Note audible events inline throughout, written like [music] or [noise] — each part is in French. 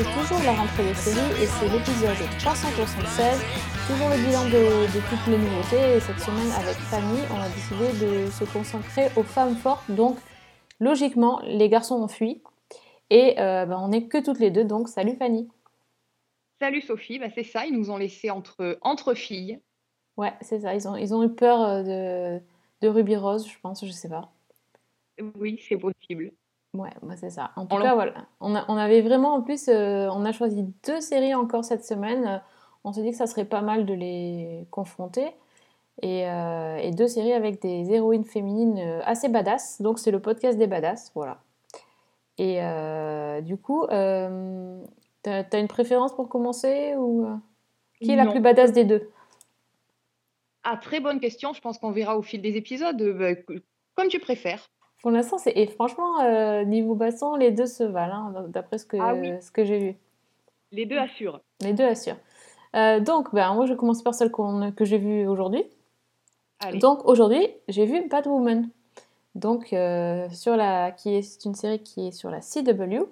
c'est toujours la rentrée des séries et c'est l'épisode 376, toujours le bilan de, de toutes les nouveautés et cette semaine avec Fanny on a décidé de se concentrer aux femmes fortes donc logiquement les garçons ont fui et euh, bah, on n'est que toutes les deux donc salut Fanny. Salut Sophie, bah c'est ça, ils nous ont laissé entre, entre filles. Ouais c'est ça, ils ont, ils ont eu peur euh, de, de Ruby Rose je pense, je sais pas. Oui, c'est possible. Ouais, moi c'est ça. En tout On cas, voilà. On, a- on avait vraiment, en plus, euh, on a choisi deux séries encore cette semaine. Euh, On s'est dit que ça serait pas mal de les confronter. Et, euh, et deux séries avec des héroïnes féminines assez badass. Donc c'est le podcast des badass, voilà. Et euh, du coup, t'as, t'as une préférence pour commencer ou qui est la plus badass des deux? Ah, très bonne question, je pense qu'on verra au fil des épisodes, bah, comme tu préfères. Pour l'instant, c'est et franchement euh, niveau baston, les deux se valent, hein, d'après ce que Ah oui. ce que j'ai vu. Les deux assurent. Les deux assurent. Euh, donc, ben, moi, je commence par celle que j'ai vue aujourd'hui. Donc, aujourd'hui, j'ai vu Batwoman. Donc, euh, sur la, qui est, c'est une série qui est sur la CW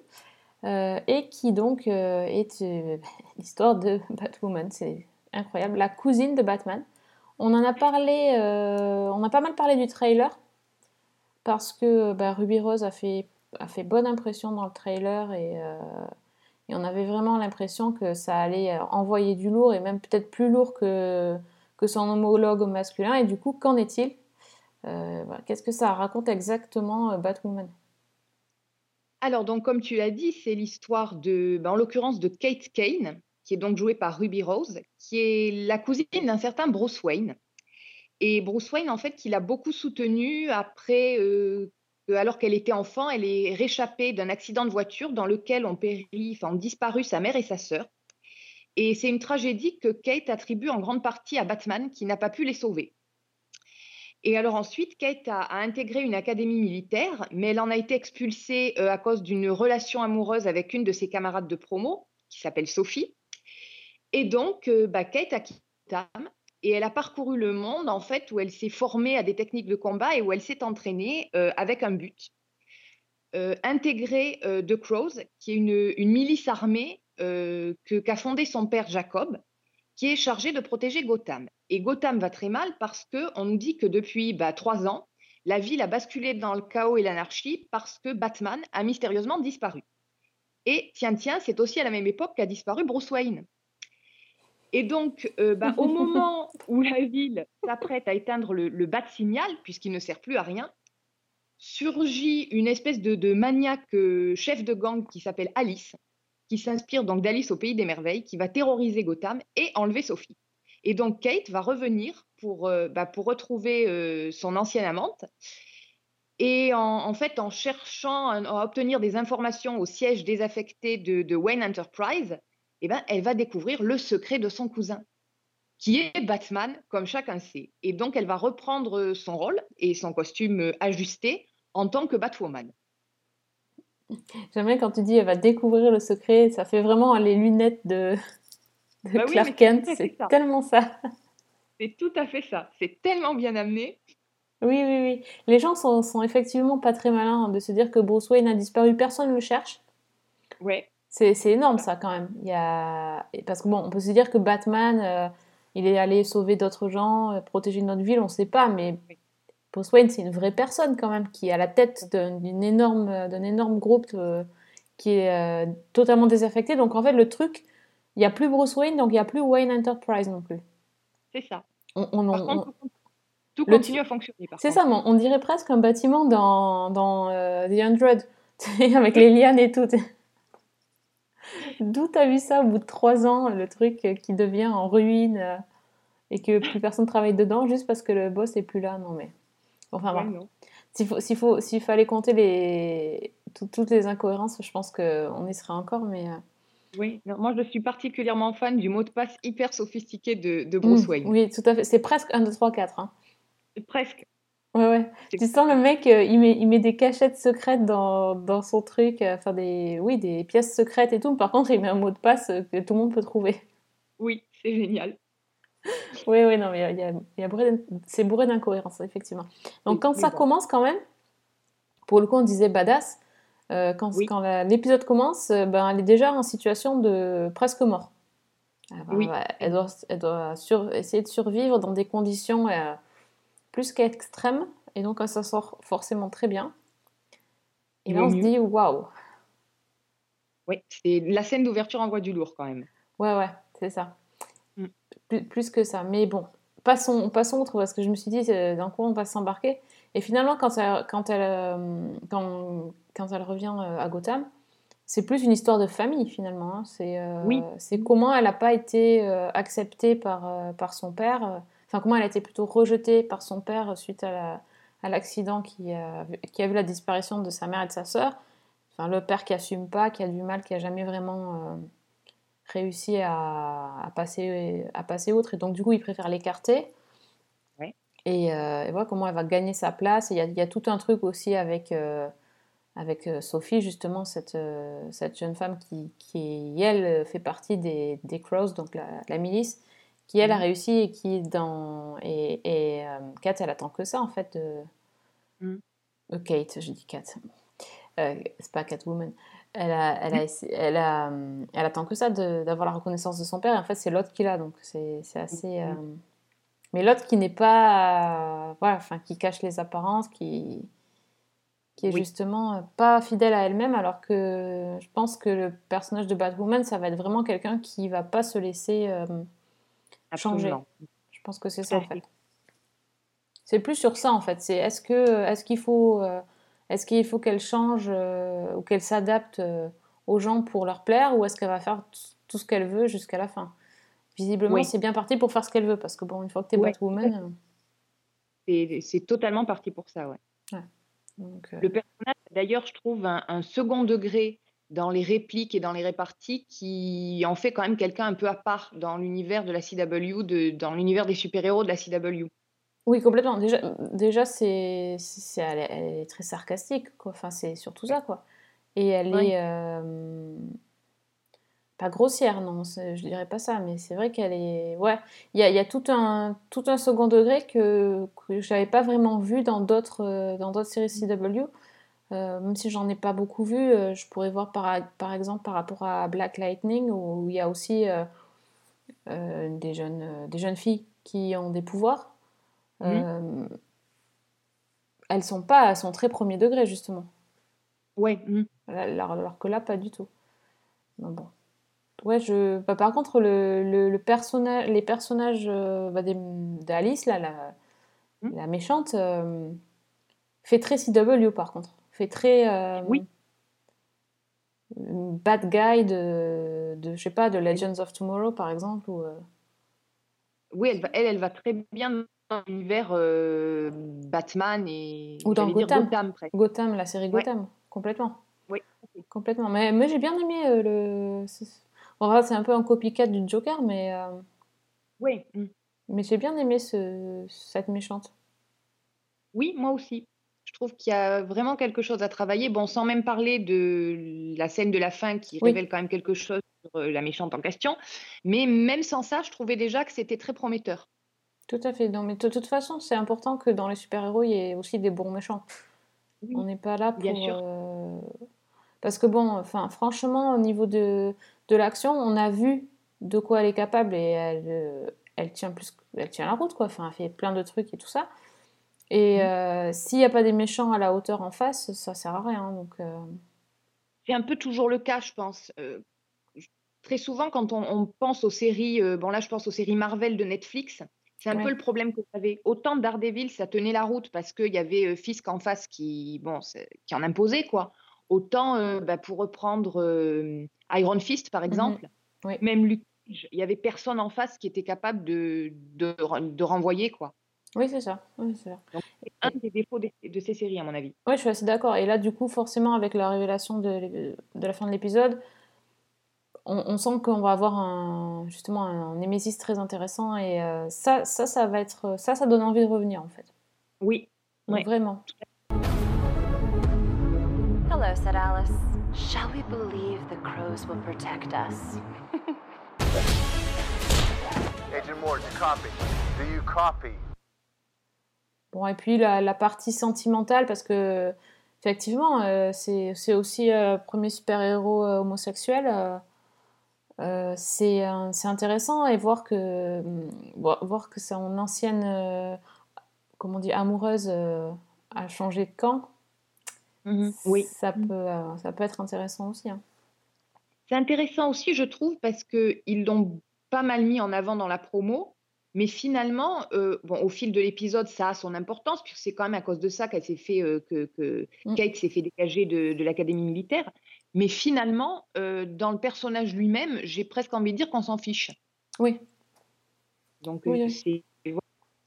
et qui donc est [laughs] l'histoire de Batwoman. C'est incroyable. La cousine de Batman. On en a parlé, on a pas mal parlé du trailer parce que bah, Ruby Rose a fait, a fait bonne impression dans le trailer et, euh, et on avait vraiment l'impression que ça allait euh, envoyer du lourd et même peut-être plus lourd que, que son homologue masculin. Et du coup, qu'en est-il? Euh. Qu'est-ce que ça raconte exactement Batwoman? Alors, donc, comme tu l'as dit, c'est l'histoire de, bah, en l'occurrence, de Kate Kane, qui est donc jouée par Ruby Rose, qui est la cousine d'un certain Bruce Wayne. Et Bruce Wayne, en fait, qui l'a beaucoup soutenue après, euh, alors qu'elle était enfant, elle est réchappée d'un accident de voiture dans lequel ont péri, enfin, ont disparu sa mère et sa sœur. Et c'est une tragédie que Kate attribue en grande partie à Batman, qui n'a pas pu les sauver. Et alors ensuite, Kate a, a intégré une académie militaire, mais elle en a été expulsée euh, à cause d'une relation amoureuse avec une de ses camarades de promo, qui s'appelle Sophie. Et donc, euh, bah, Kate a quitté Gotham et elle a parcouru le monde, en fait, où elle s'est formée à des techniques de combat et où elle s'est entraînée euh, avec un but. Euh, intégrer euh, The Crows, qui est une, milice armée euh, qu'a fondée son père Jacob, qui est chargée de protéger Gotham. Et Gotham va très mal parce qu'on nous dit que depuis bah, trois ans, la ville a basculé dans le chaos et l'anarchie parce que Batman a mystérieusement disparu. Et tiens, tiens, c'est aussi à la même époque qu'a disparu Bruce Wayne. Et donc, euh, bah, au moment où la ville s'apprête à éteindre le, le bat signal, puisqu'il ne sert plus à rien, surgit une espèce de, de maniaque euh, chef de gang qui s'appelle Alice, qui s'inspire donc d'Alice au pays des merveilles, qui va terroriser Gotham et enlever Sophie. Et donc Kate va revenir pour, euh, bah, pour retrouver son ancienne amante. Et en, fait, en cherchant à, obtenir des informations au siège désaffecté de, de Wayne Enterprise, eh ben, elle va découvrir le secret de son cousin, qui est Batman, comme chacun sait. Et donc, elle va reprendre son rôle et son costume euh, ajusté en tant que Batwoman. [laughs] J'aime bien quand tu dis elle va découvrir le secret, ça fait vraiment les lunettes de, de Bah Clark Kent, c'est tellement ça. C'est tout à fait ça. C'est tellement bien amené. Oui, oui, oui. Les gens sont, sont effectivement pas très malins de se dire que Bruce Wayne a disparu, personne ne le cherche. Ouais. C'est c'est énorme ça quand même. Il y a... Parce que bon, on peut se dire que Batman, euh, il est allé sauver d'autres gens, euh, protéger notre ville, on sait pas, mais. Bruce Wayne, c'est une vraie personne quand même, qui est à la tête d'un d'une énorme, d'un énorme groupe euh, qui est euh, totalement désaffecté. Donc en fait, le truc, il n'y a plus Bruce Wayne, donc il n'y a plus Wayne Enterprise non plus. C'est ça. On, on- Par on- contre, tout continue à fonctionner. c'est ça, on dirait presque un bâtiment dans, dans euh, The Hundred, [laughs] avec les lianes et tout. D'où t'as vu ça au bout de trois ans, le truc euh, qui devient en ruine euh, et que plus personne travaille dedans juste parce que le boss est plus là Non mais. Enfin Ouais, bon. S'il faut, s'il faut, s'il fallait compter les, tout- toutes les incohérences, je pense qu'on y serait encore, mais. euh, Oui, non, moi je suis particulièrement fan du mot de passe hyper sophistiqué de, de Bruce Wayne. Oui, tout à fait. C'est presque 1, 2, 3, 4. Hein. Presque. Ouais, ouais. Tu sens le mec, euh, il, met, il met des cachettes secrètes dans, dans son truc, euh, enfin des, oui, des pièces secrètes et tout. Par contre, il met un mot de passe euh, que tout le monde peut trouver. Oui, C'est génial. [laughs] Oui, oui, non, mais il y a, y a bourré c'est bourré d'incohérences, effectivement. Donc, quand oui, ça bon. commence, quand même, pour le coup, on disait badass. quand Oui. quand l'épisode commence, ben, elle est déjà en situation de presque mort. Oui. elle doit, elle doit sur- essayer de survivre dans des conditions plus qu'extrêmes. Et donc, s'en sort forcément très bien. Et là, on se dit, waouh! Oui, c'est la scène d'ouverture envoie du lourd quand même. Ouais, ouais, c'est ça. Mm. Plus, plus que ça. Mais bon, passons, passons outre parce que je me suis dit, euh, d'un coup, on va s'embarquer. Et finalement, quand elle, quand elle, euh, quand, quand elle revient euh, à Gotham, c'est plus une histoire de famille finalement. hein. C'est euh, Oui. comment elle n'a pas été acceptée par, par son père. Euh, Enfin, comment elle a été plutôt rejetée par son père suite à la- à l'accident qui, a- qui a vu la disparition de sa mère et de sa sœur. Enfin, le père qui assume pas, qui a du mal, qui a jamais vraiment euh, réussi à, à passer, à passer outre. Et donc, du coup, il préfère l'écarter. Ouais. Et, euh, et voilà comment elle va gagner sa place. Il y a, il y a tout un truc aussi avec, euh, avec euh, Sophie, justement, cette, euh, cette jeune femme qui, qui, elle, fait partie des, des Crows, donc la, la milice, qui, elle, a Mhm. réussi et qui, dans. Et, et euh, Kat, elle attend que ça, en fait. de- Mhm. euh, Kate, je dis Kat. Euh, c'est pas Catwoman. Elle, a, elle, a, essa- elle, a, elle attend que ça d'avoir la reconnaissance de son père. Et en fait, c'est l'autre qui l'a, donc c'est assez. Mais l'autre qui n'est pas. voilà, enfin, qui cache les apparences, qui, qui est Oui. justement pas fidèle à elle-même, alors que je pense que le personnage de Batwoman, ça va être vraiment quelqu'un qui va pas se laisser changer. Je pense que c'est ça en fait. C'est plus sur ça en fait. C'est est-ce que est-ce qu'il faut euh, est-ce qu'il faut qu'elle change euh, ou qu'elle s'adapte euh, aux gens pour leur plaire ou est-ce qu'elle va faire tout ce qu'elle veut jusqu'à la fin? Visiblement, Oui. c'est bien parti pour faire ce qu'elle veut parce que bon, une fois que t'es Ouais, Batwoman, euh, C'est totalement parti pour ça, ouais. donc, Le personnage, d'ailleurs, je trouve un, un second degré dans les répliques et dans les réparties qui en fait quand même quelqu'un un peu à part dans l'univers de la CW, de, dans l'univers des super-héros de la CW. Oui, complètement. Déjà, déjà c'est, c'est, elle, est, elle est très sarcastique, quoi. Enfin, c'est surtout ça, quoi. Et elle est euh, pas grossière, non, je dirais pas ça, mais c'est vrai qu'elle est. Ouais, il y a, y a tout un, tout un second degré que, que je n'avais pas vraiment vu dans d'autres, dans d'autres séries CW. Euh, même si j'en ai pas beaucoup vu, euh, je pourrais voir par, par exemple par rapport à Black Lightning, où il y a aussi euh, des, jeunes, des jeunes filles qui ont des pouvoirs. Euh, elles sont pas, elles sont très premier degré justement. Ouais, mm. Alors, alors que là, pas du tout. Bon. Ouais, je. bah, par contre, le, le, le personnage, les personnages bah, d'Alice, là, la, la méchante, fait très CW par contre. Fait très. euh, Oui. Bad guy de, de, je sais pas, de Legends of Tomorrow par exemple. Ou, euh, Oui, elle va, elle, elle va très bien dans l'univers euh, Batman et Ou dans Gotham. Gotham la série Ouais. Gotham, complètement. Oui. Complètement. Mais, mais j'ai bien aimé euh, le. c'est- Bon, voilà, c'est un peu un copycat du Joker, mais, euh, Oui, mm. mais j'ai bien aimé ce, cette méchante. oui, moi aussi. Je trouve qu'il y a vraiment quelque chose à travailler. Bon, sans même parler de la scène de la fin qui Oui. révèle quand même quelque chose sur euh, la méchante en question. Mais même sans ça, je trouvais déjà que c'était très prometteur. Tout à fait. Non, mais de toute façon, c'est important que dans les super-héros, il y ait aussi des bons méchants. Oui. On n'est pas là pour. Bien sûr. euh, Parce que bon, enfin, franchement, au niveau de, de l'action, on a vu de quoi elle est capable et elle, euh, elle tient plus, elle tient la route, quoi. Enfin, elle fait plein de trucs et tout ça. Et Mhm. euh, s'il n'y a pas des méchants à la hauteur en face, ça sert à rien. Donc, euh, C'est un peu toujours le cas, je pense. Euh, très souvent, quand on, on pense aux séries, bon là, je pense aux séries Marvel de Netflix, c'est un Ouais. peu le problème que j'avais. Autant Daredevil, ça tenait la route parce qu'il y avait Fisk en face qui, bon, qui en imposait, quoi. Autant, bah, pour reprendre Iron Fist, par exemple, Oui. même Luke il y avait personne en face qui était capable de, de, de renvoyer, quoi. Oui, c'est ça. Oui, ça. Donc, un des défauts de ces séries, à mon avis. Ouais, je suis assez d'accord. Et là, du coup, forcément, avec la révélation de, la fin de l'épisode, on, on sent qu'on va avoir un, justement un Némésis très intéressant. Et euh, ça, ça, ça va être, ça, ça donne envie de revenir, en fait. Oui, Donc, Ouais. Vraiment. Hello, said Alice. Shall we believe the crows will protect us? [laughs] Agent Moore, do you copy? Do you copy? Bon, et puis la, la partie sentimentale, parce que effectivement, euh, c'est c'est aussi euh, premier super-héros euh, homosexuel. euh, euh, c'est intéressant et voir que, vo- voir que son ancienne euh, comment on dit, amoureuse euh, a changé de camp, Oui. ça peut, euh, ça peut être intéressant aussi. hein. C'est intéressant aussi, je trouve, parce qu'ils l'ont pas mal mis en avant dans la promo. Mais finalement, euh, bon, au fil de l'épisode, ça a son importance, puisque c'est quand même à cause de ça qu'elle s'est fait, euh, que, que Mm. Kate s'est fait dégager de, de l'académie militaire. Mais finalement, euh, dans le personnage lui-même, j'ai presque envie de dire qu'on s'en fiche. Oui, Donc, Oui, c'est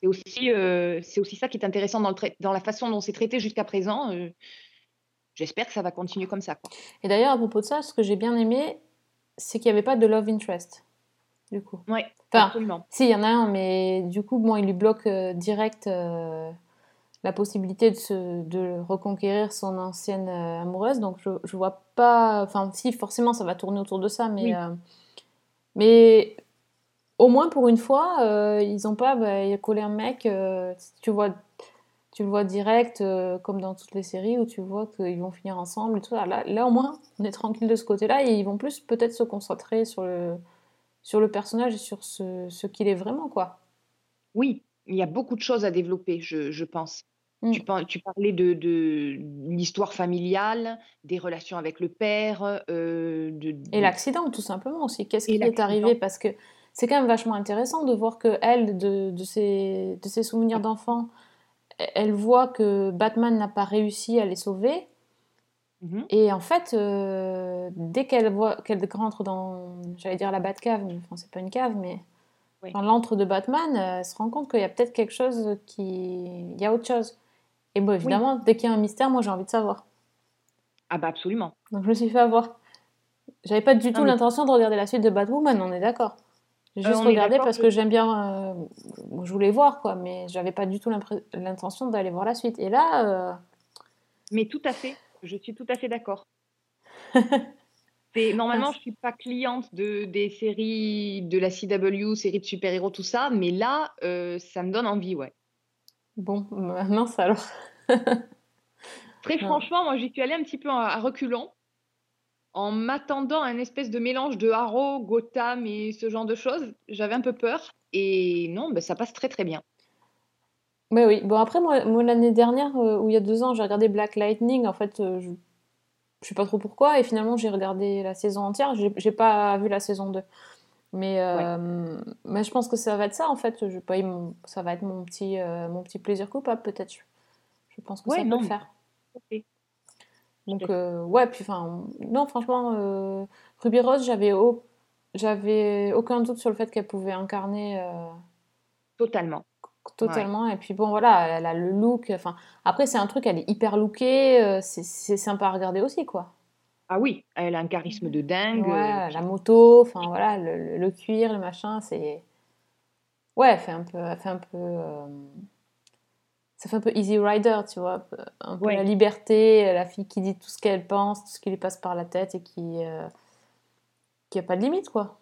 aussi, c'est aussi ça qui est intéressant dans, le dans la façon dont c'est traité jusqu'à présent. J'espère que ça va continuer comme ça. Quoi. Et d'ailleurs, à propos de ça, ce que j'ai bien aimé, c'est qu'il n'y avait pas de love interest, du coup. Ouais, Enfin, absolument. Si, il y en a un, mais du coup, bon, il lui bloque euh, direct euh, la possibilité de, se, de reconquérir son ancienne euh, amoureuse. Donc, je, je vois pas. Enfin, si, forcément, ça va tourner autour de ça, mais. Oui. euh, mais au moins, pour une fois, euh, ils ont pas bah, collé un mec. euh, tu vois. Tu le vois direct, euh, comme dans toutes les séries où tu vois qu'ils vont finir ensemble et tout ça. Là, là, au moins, on est tranquille de ce côté-là et ils vont plus peut-être se concentrer sur le, sur le personnage et sur ce, ce qu'il est vraiment, quoi. Oui, il y a beaucoup de choses à développer, je, je pense. Mm. Tu, par- tu parlais de, de l'histoire familiale, des relations avec le père, euh, de, Et de- l'accident, tout simplement aussi. Qu'est-ce qui est arrivé? Parce que c'est quand même vachement intéressant de voir que elle, de, de, ses, de ses souvenirs d'enfant, elle voit que Batman n'a pas réussi à les sauver. Mhm. Et en fait, euh, dès qu'elle voit qu'elle rentre dans, j'allais dire la Batcave, mais enfin c'est pas une cave, mais Oui. dans l'antre de Batman, euh, elle se rend compte qu'il y a peut-être quelque chose qui, il y a autre chose. Et bon, évidemment, dès qu'il y a un mystère, moi j'ai envie de savoir. Ah bah absolument. Donc je me suis fait avoir. J'avais pas du tout mais- l'intention de regarder la suite de Batwoman, on est d'accord. J'ai Euh, juste est regardé parce que- que j'aime bien. euh, je voulais voir quoi, mais j'avais pas du tout l'intention d'aller voir la suite. Et là, euh, Mais tout à fait, je suis tout à fait d'accord. [laughs] Normalement, je suis pas cliente de, des séries de la CW, séries de super-héros, tout ça, mais là, euh, ça me donne envie, ouais. bon, euh, mince alors. [laughs] Très franchement, moi, j'y suis allée un petit peu à, reculons, en m'attendant à un espèce de mélange de Arrow, Gotham et ce genre de choses. J'avais un peu peur, et non, ben, ça passe très très bien. Mais oui, bon après moi, moi, l'année dernière, euh, ou il y a deux ans, j'ai regardé Black Lightning, en fait, euh, je... je sais pas trop pourquoi, et finalement j'ai regardé la saison entière, j'ai pas vu la saison 2. Mais, euh, mais je pense que ça va être ça en fait, je, pas, mon- ça va être mon petit, euh, mon petit plaisir coupable peut-être. Je, pense que Ouais, ça peut non, le mais- faire. Donc ouais, puis enfin, non franchement, Ruby Rose, j'avais au- j'avais aucun doute sur le fait qu'elle pouvait incarner... euh, Totalement. Et puis bon, voilà, elle a le look. Enfin, après, c'est un truc, elle est hyper lookée. euh, c'est sympa à regarder aussi, quoi. Ah oui, elle a un charisme de dingue. Ouais, euh, la moto, enfin voilà, le, le- le cuir, le machin, c'est. Ouais, elle fait un peu. Elle fait un peu euh, Ça fait un peu Easy Rider, tu vois. un peu- Ouais. la liberté, la fille qui dit tout ce qu'elle pense, tout ce qui lui passe par la tête et qui. euh, qui a pas de limite, quoi.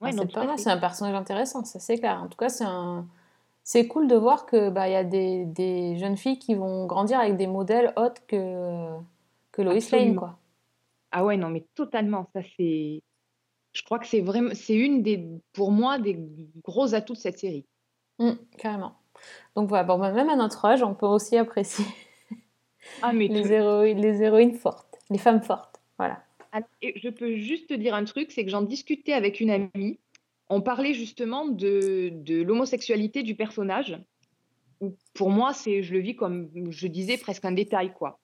ouais, Ah, non, c'est pas mal, c'est un personnage intéressant, ça c'est clair. En tout cas, c'est un... c'est cool de voir que bah il y a des, des jeunes filles qui vont grandir avec des modèles autres que que Lois Lane quoi. Ah ouais, non, mais totalement. Ça, c'est. Je crois que c'est vraiment, c'est une des, pour moi, des gros atouts de cette série. Mm, carrément. Donc voilà, bon, bah, même à notre âge, on peut aussi apprécier Ah, mais [laughs] les héroïnes, les héroïnes fortes, les femmes fortes. Voilà. Alors, et je peux juste te dire un truc, c'est que j'en discutais avec une amie. On parlait justement de, de l'homosexualité du personnage. Où pour moi, c'est, je le vis comme, je disais, presque un détail, quoi.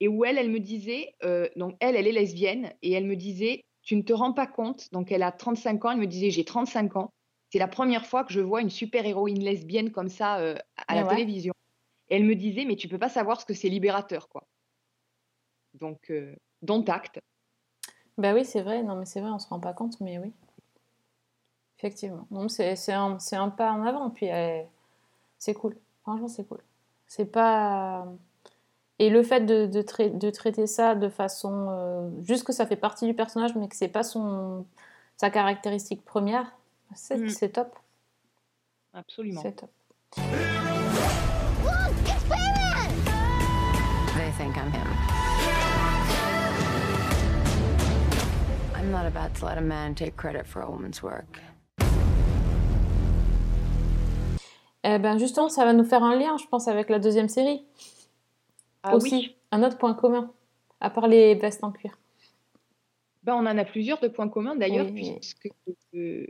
Et où elle, elle me disait, euh, donc elle, elle est lesbienne, et elle me disait, tu ne te rends pas compte, donc elle a 35 ans, elle me disait, j'ai 35 ans, c'est la première fois que je vois une super-héroïne lesbienne comme ça euh, à Mais la ouais. télévision. Et elle me disait, mais tu peux pas savoir ce que c'est libérateur, quoi. Donc, euh, dont acte. Bah oui, c'est vrai. Non, mais c'est vrai, on se rend pas compte, mais oui. Effectivement. C'est c'est un, c'est un pas en avant, puis elle- c'est cool. Franchement, c'est cool. C'est pas. Et le fait de, de, trai- de traiter ça de façon. euh, juste que ça fait partie du personnage, mais que c'est pas son, sa caractéristique première, c'est Mm. c'est top. absolument. C'est top. They think I'm him. I'm not about to let a man take credit for a woman's work. Eh ben justement, ça va nous faire un lien, je pense, avec la deuxième série. Ah aussi, oui, un autre point commun, à part les vestes en cuir. ben, on en a plusieurs de points communs d'ailleurs, Oui, puisque euh,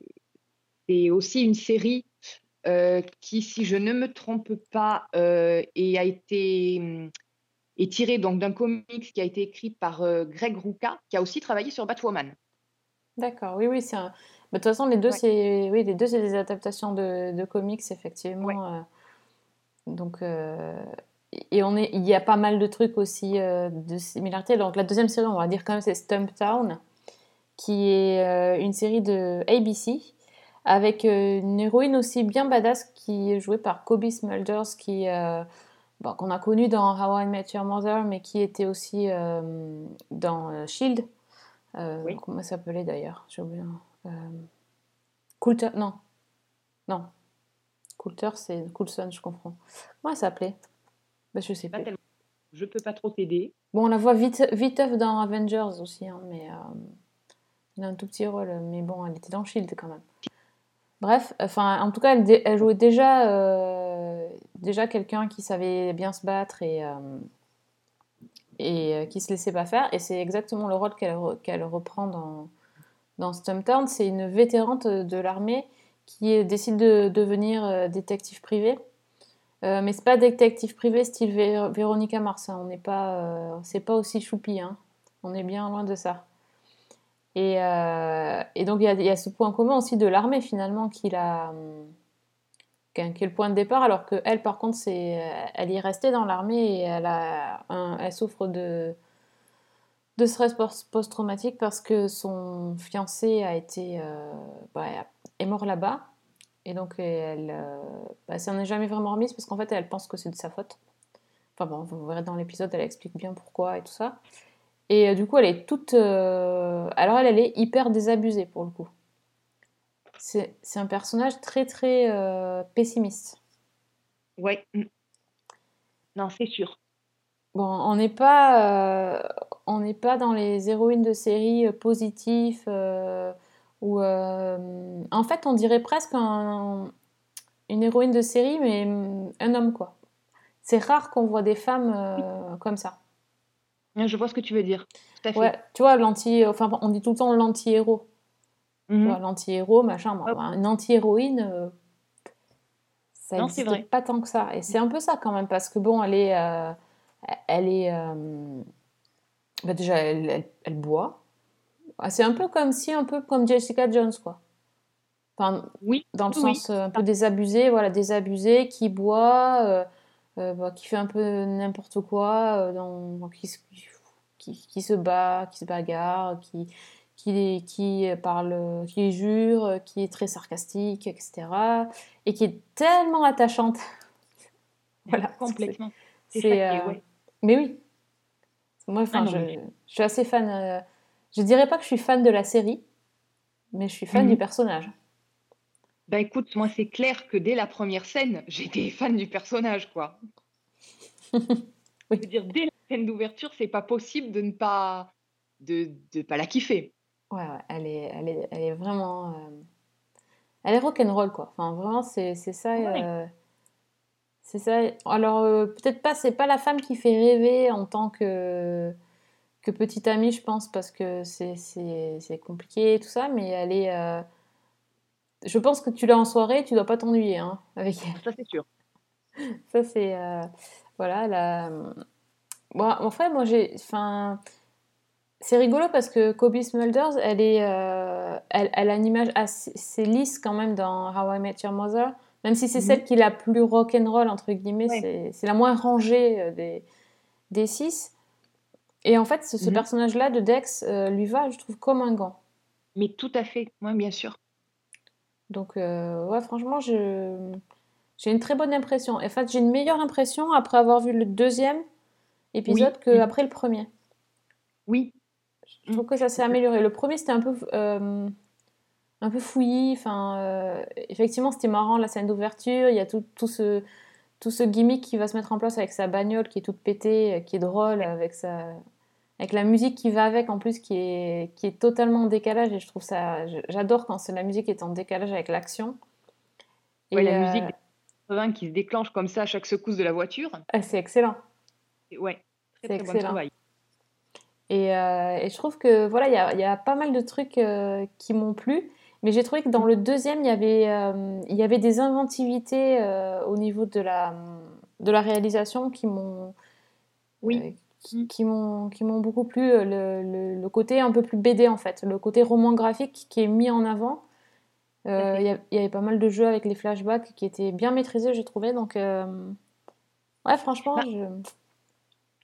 c'est aussi une série euh, qui, si je ne me trompe pas, euh, et a été hum, est tirée donc d'un comics qui a été écrit par euh, Greg Rucka, qui a aussi travaillé sur Batwoman. D'accord, oui, oui, c'est un... bah, de toute façon, les deux, Ouais. c'est oui, les deux, c'est des adaptations de, de comics, effectivement. Ouais. euh, Donc, euh, et on est, il y a pas mal de trucs aussi euh, de similarité. Donc, la deuxième série, on va dire quand même, c'est Stumptown, qui est une série de ABC, avec une héroïne aussi bien badass qui est jouée par Kobe Smulders, qui, euh, bon, qu'on a connu dans How I Met Your Mother, mais qui était aussi euh, dans Shield. Euh, Oui. Comment ça s'appelait d'ailleurs J'ai oublié. Euh, Coulter, non. Non. Coulter, c'est Coulson, je comprends. Comment elle s'appelait? Bah, Je sais Pas plus. Je peux pas trop t'aider. Bon, on la voit vite, vite dans Avengers aussi, hein, mais euh, elle a un tout petit rôle, mais bon, elle était dans Shield quand même. Bref, enfin, en tout cas, elle, jouait déjà, euh, déjà quelqu'un qui savait bien se battre et, euh, et euh, qui se laissait pas faire, et c'est exactement le rôle qu'elle re- qu'elle reprend dans, dans Stumptown. C'est une vétérante de l'armée qui décide de devenir euh, détective privé. Euh, mais c'est pas détective privé style Vé- Véronica Mars. hein. On n'est pas, euh, c'est pas aussi choupi. hein. On est bien loin de ça. Et, euh, et donc il y, a- a ce point commun aussi de l'armée finalement hum, qui est qui est le point de départ, alors que elle par contre c'est, elle y est restée dans l'armée et elle a, elle souffre de de stress post- post-traumatique parce que son fiancé a été euh, bah, est mort là-bas et donc elle euh, bah, s'en est jamais vraiment remise parce qu'en fait elle pense que c'est de sa faute. Enfin bon, vous verrez dans l'épisode, elle explique bien pourquoi et tout ça. Et euh, du coup, elle est toute. euh, Alors, elle, elle est hyper désabusée pour le coup. C'est un personnage très, très pessimiste. Ouais. mm. Non, c'est sûr. Bon, on n'est pas, euh, on n'est pas dans les héroïnes de série euh, positifs euh, ou euh, en fait, on dirait presque un- une héroïne de série, mais hum, un homme quoi. C'est rare qu'on voit des femmes euh, comme ça. Je vois ce que tu veux dire. Tout à fait. Ouais, tu vois, l'anti, enfin, on dit tout le temps l'anti-héros. Mhm. vois, l'anti-héros, machin. Bah, une anti-héroïne, ça n'existe pas tant que ça. Et c'est un peu ça quand même, parce que bon, elle est, elle est, bah, déjà, elle, elle- elle boit. Ah, C'est un peu comme si, un peu comme Jessica Jones, quoi. Enfin, Oui, dans le oui, sens euh, un peu désabusé, voilà, désabusé, qui boit, euh, euh, bah, qui fait un peu n'importe quoi, dans, qui, se- qui, qui se bat, qui se bagarre, qui, qui, qui parle, qui jure, qui est très sarcastique, etc. Et qui est tellement attachante. [laughs] voilà, complètement. C'est ouais. Mais oui. Moi, enfin, Ah je, je suis assez fan. euh, je dirais pas que je suis fan de la série, mais je suis fan Mhm. du personnage. Bah écoute, moi c'est clair que dès la première scène, [laughs] j'étais fan du personnage, quoi. [laughs] Oui. Je veux dire, dès la scène d'ouverture, c'est pas possible de ne pas de, de pas la kiffer. Ouais, ouais, elle est, elle est, elle est vraiment. euh, Elle est rock'n'roll, quoi. Enfin, vraiment, c'est c'est ça. Ouais. euh, C'est ça. Alors, euh, peut-être pas, c'est pas la femme qui fait rêver en tant que, que petite amie, je pense, parce que c'est compliqué et tout ça, mais elle est. euh, Je pense que tu l'as en soirée, tu dois pas t'ennuyer hein, avec elle. Ça c'est sûr. [laughs] Ça, c'est. euh, Voilà, la. Bon, en fait, moi, j'ai. Enfin. C'est rigolo parce que Kobe Smulders, elle, est, elle, elle a une image assez lisse quand même dans How I Met Your Mother, même si c'est Mhm. celle qui est la plus rock'n'roll, entre guillemets, Ouais. c'est- la moins rangée euh, des, des six. Et en fait, ce, ce Mhm. personnage-là de Dex euh, lui va, je trouve, comme un gant. Mais tout à fait, moi bien sûr. Donc, euh, ouais, franchement, je... j'ai une très bonne impression. En fait, j'ai une meilleure impression après avoir vu le deuxième épisode Oui. que Mhm. après le premier. Oui, Je trouve que ça s'est amélioré. Le premier, c'était un peu. euh, un peu fouillis. Enfin, euh, effectivement, c'était marrant la scène d'ouverture. Il y a tout, tout ce tout ce gimmick qui va se mettre en place avec sa bagnole qui est toute pétée, euh, qui est drôle, avec sa avec la musique qui va avec en plus qui est qui est totalement en décalage et je trouve ça j'adore quand la musique est en décalage avec l'action. Ouais, Et, la euh, musique des 80 qui se déclenche comme ça à chaque secousse de la voiture. ah, c'est excellent. Et Ouais, très très bon excellent. travail. Et, euh, et je trouve que voilà, il y y a pas mal de trucs euh, qui m'ont plu, mais j'ai trouvé que dans le deuxième, il y avait, euh, il y avait des inventivités euh, au niveau de la, de la réalisation qui m'ont Oui. euh, qui, qui m'ont qui m'ont beaucoup plu. Le, le, le côté un peu plus BD en fait, le côté roman graphique qui est mis en avant. Il y, a- il y avait pas mal de jeux avec les flashbacks qui étaient bien maîtrisés, j'ai trouvé. Donc, ouais, franchement, Bah, je...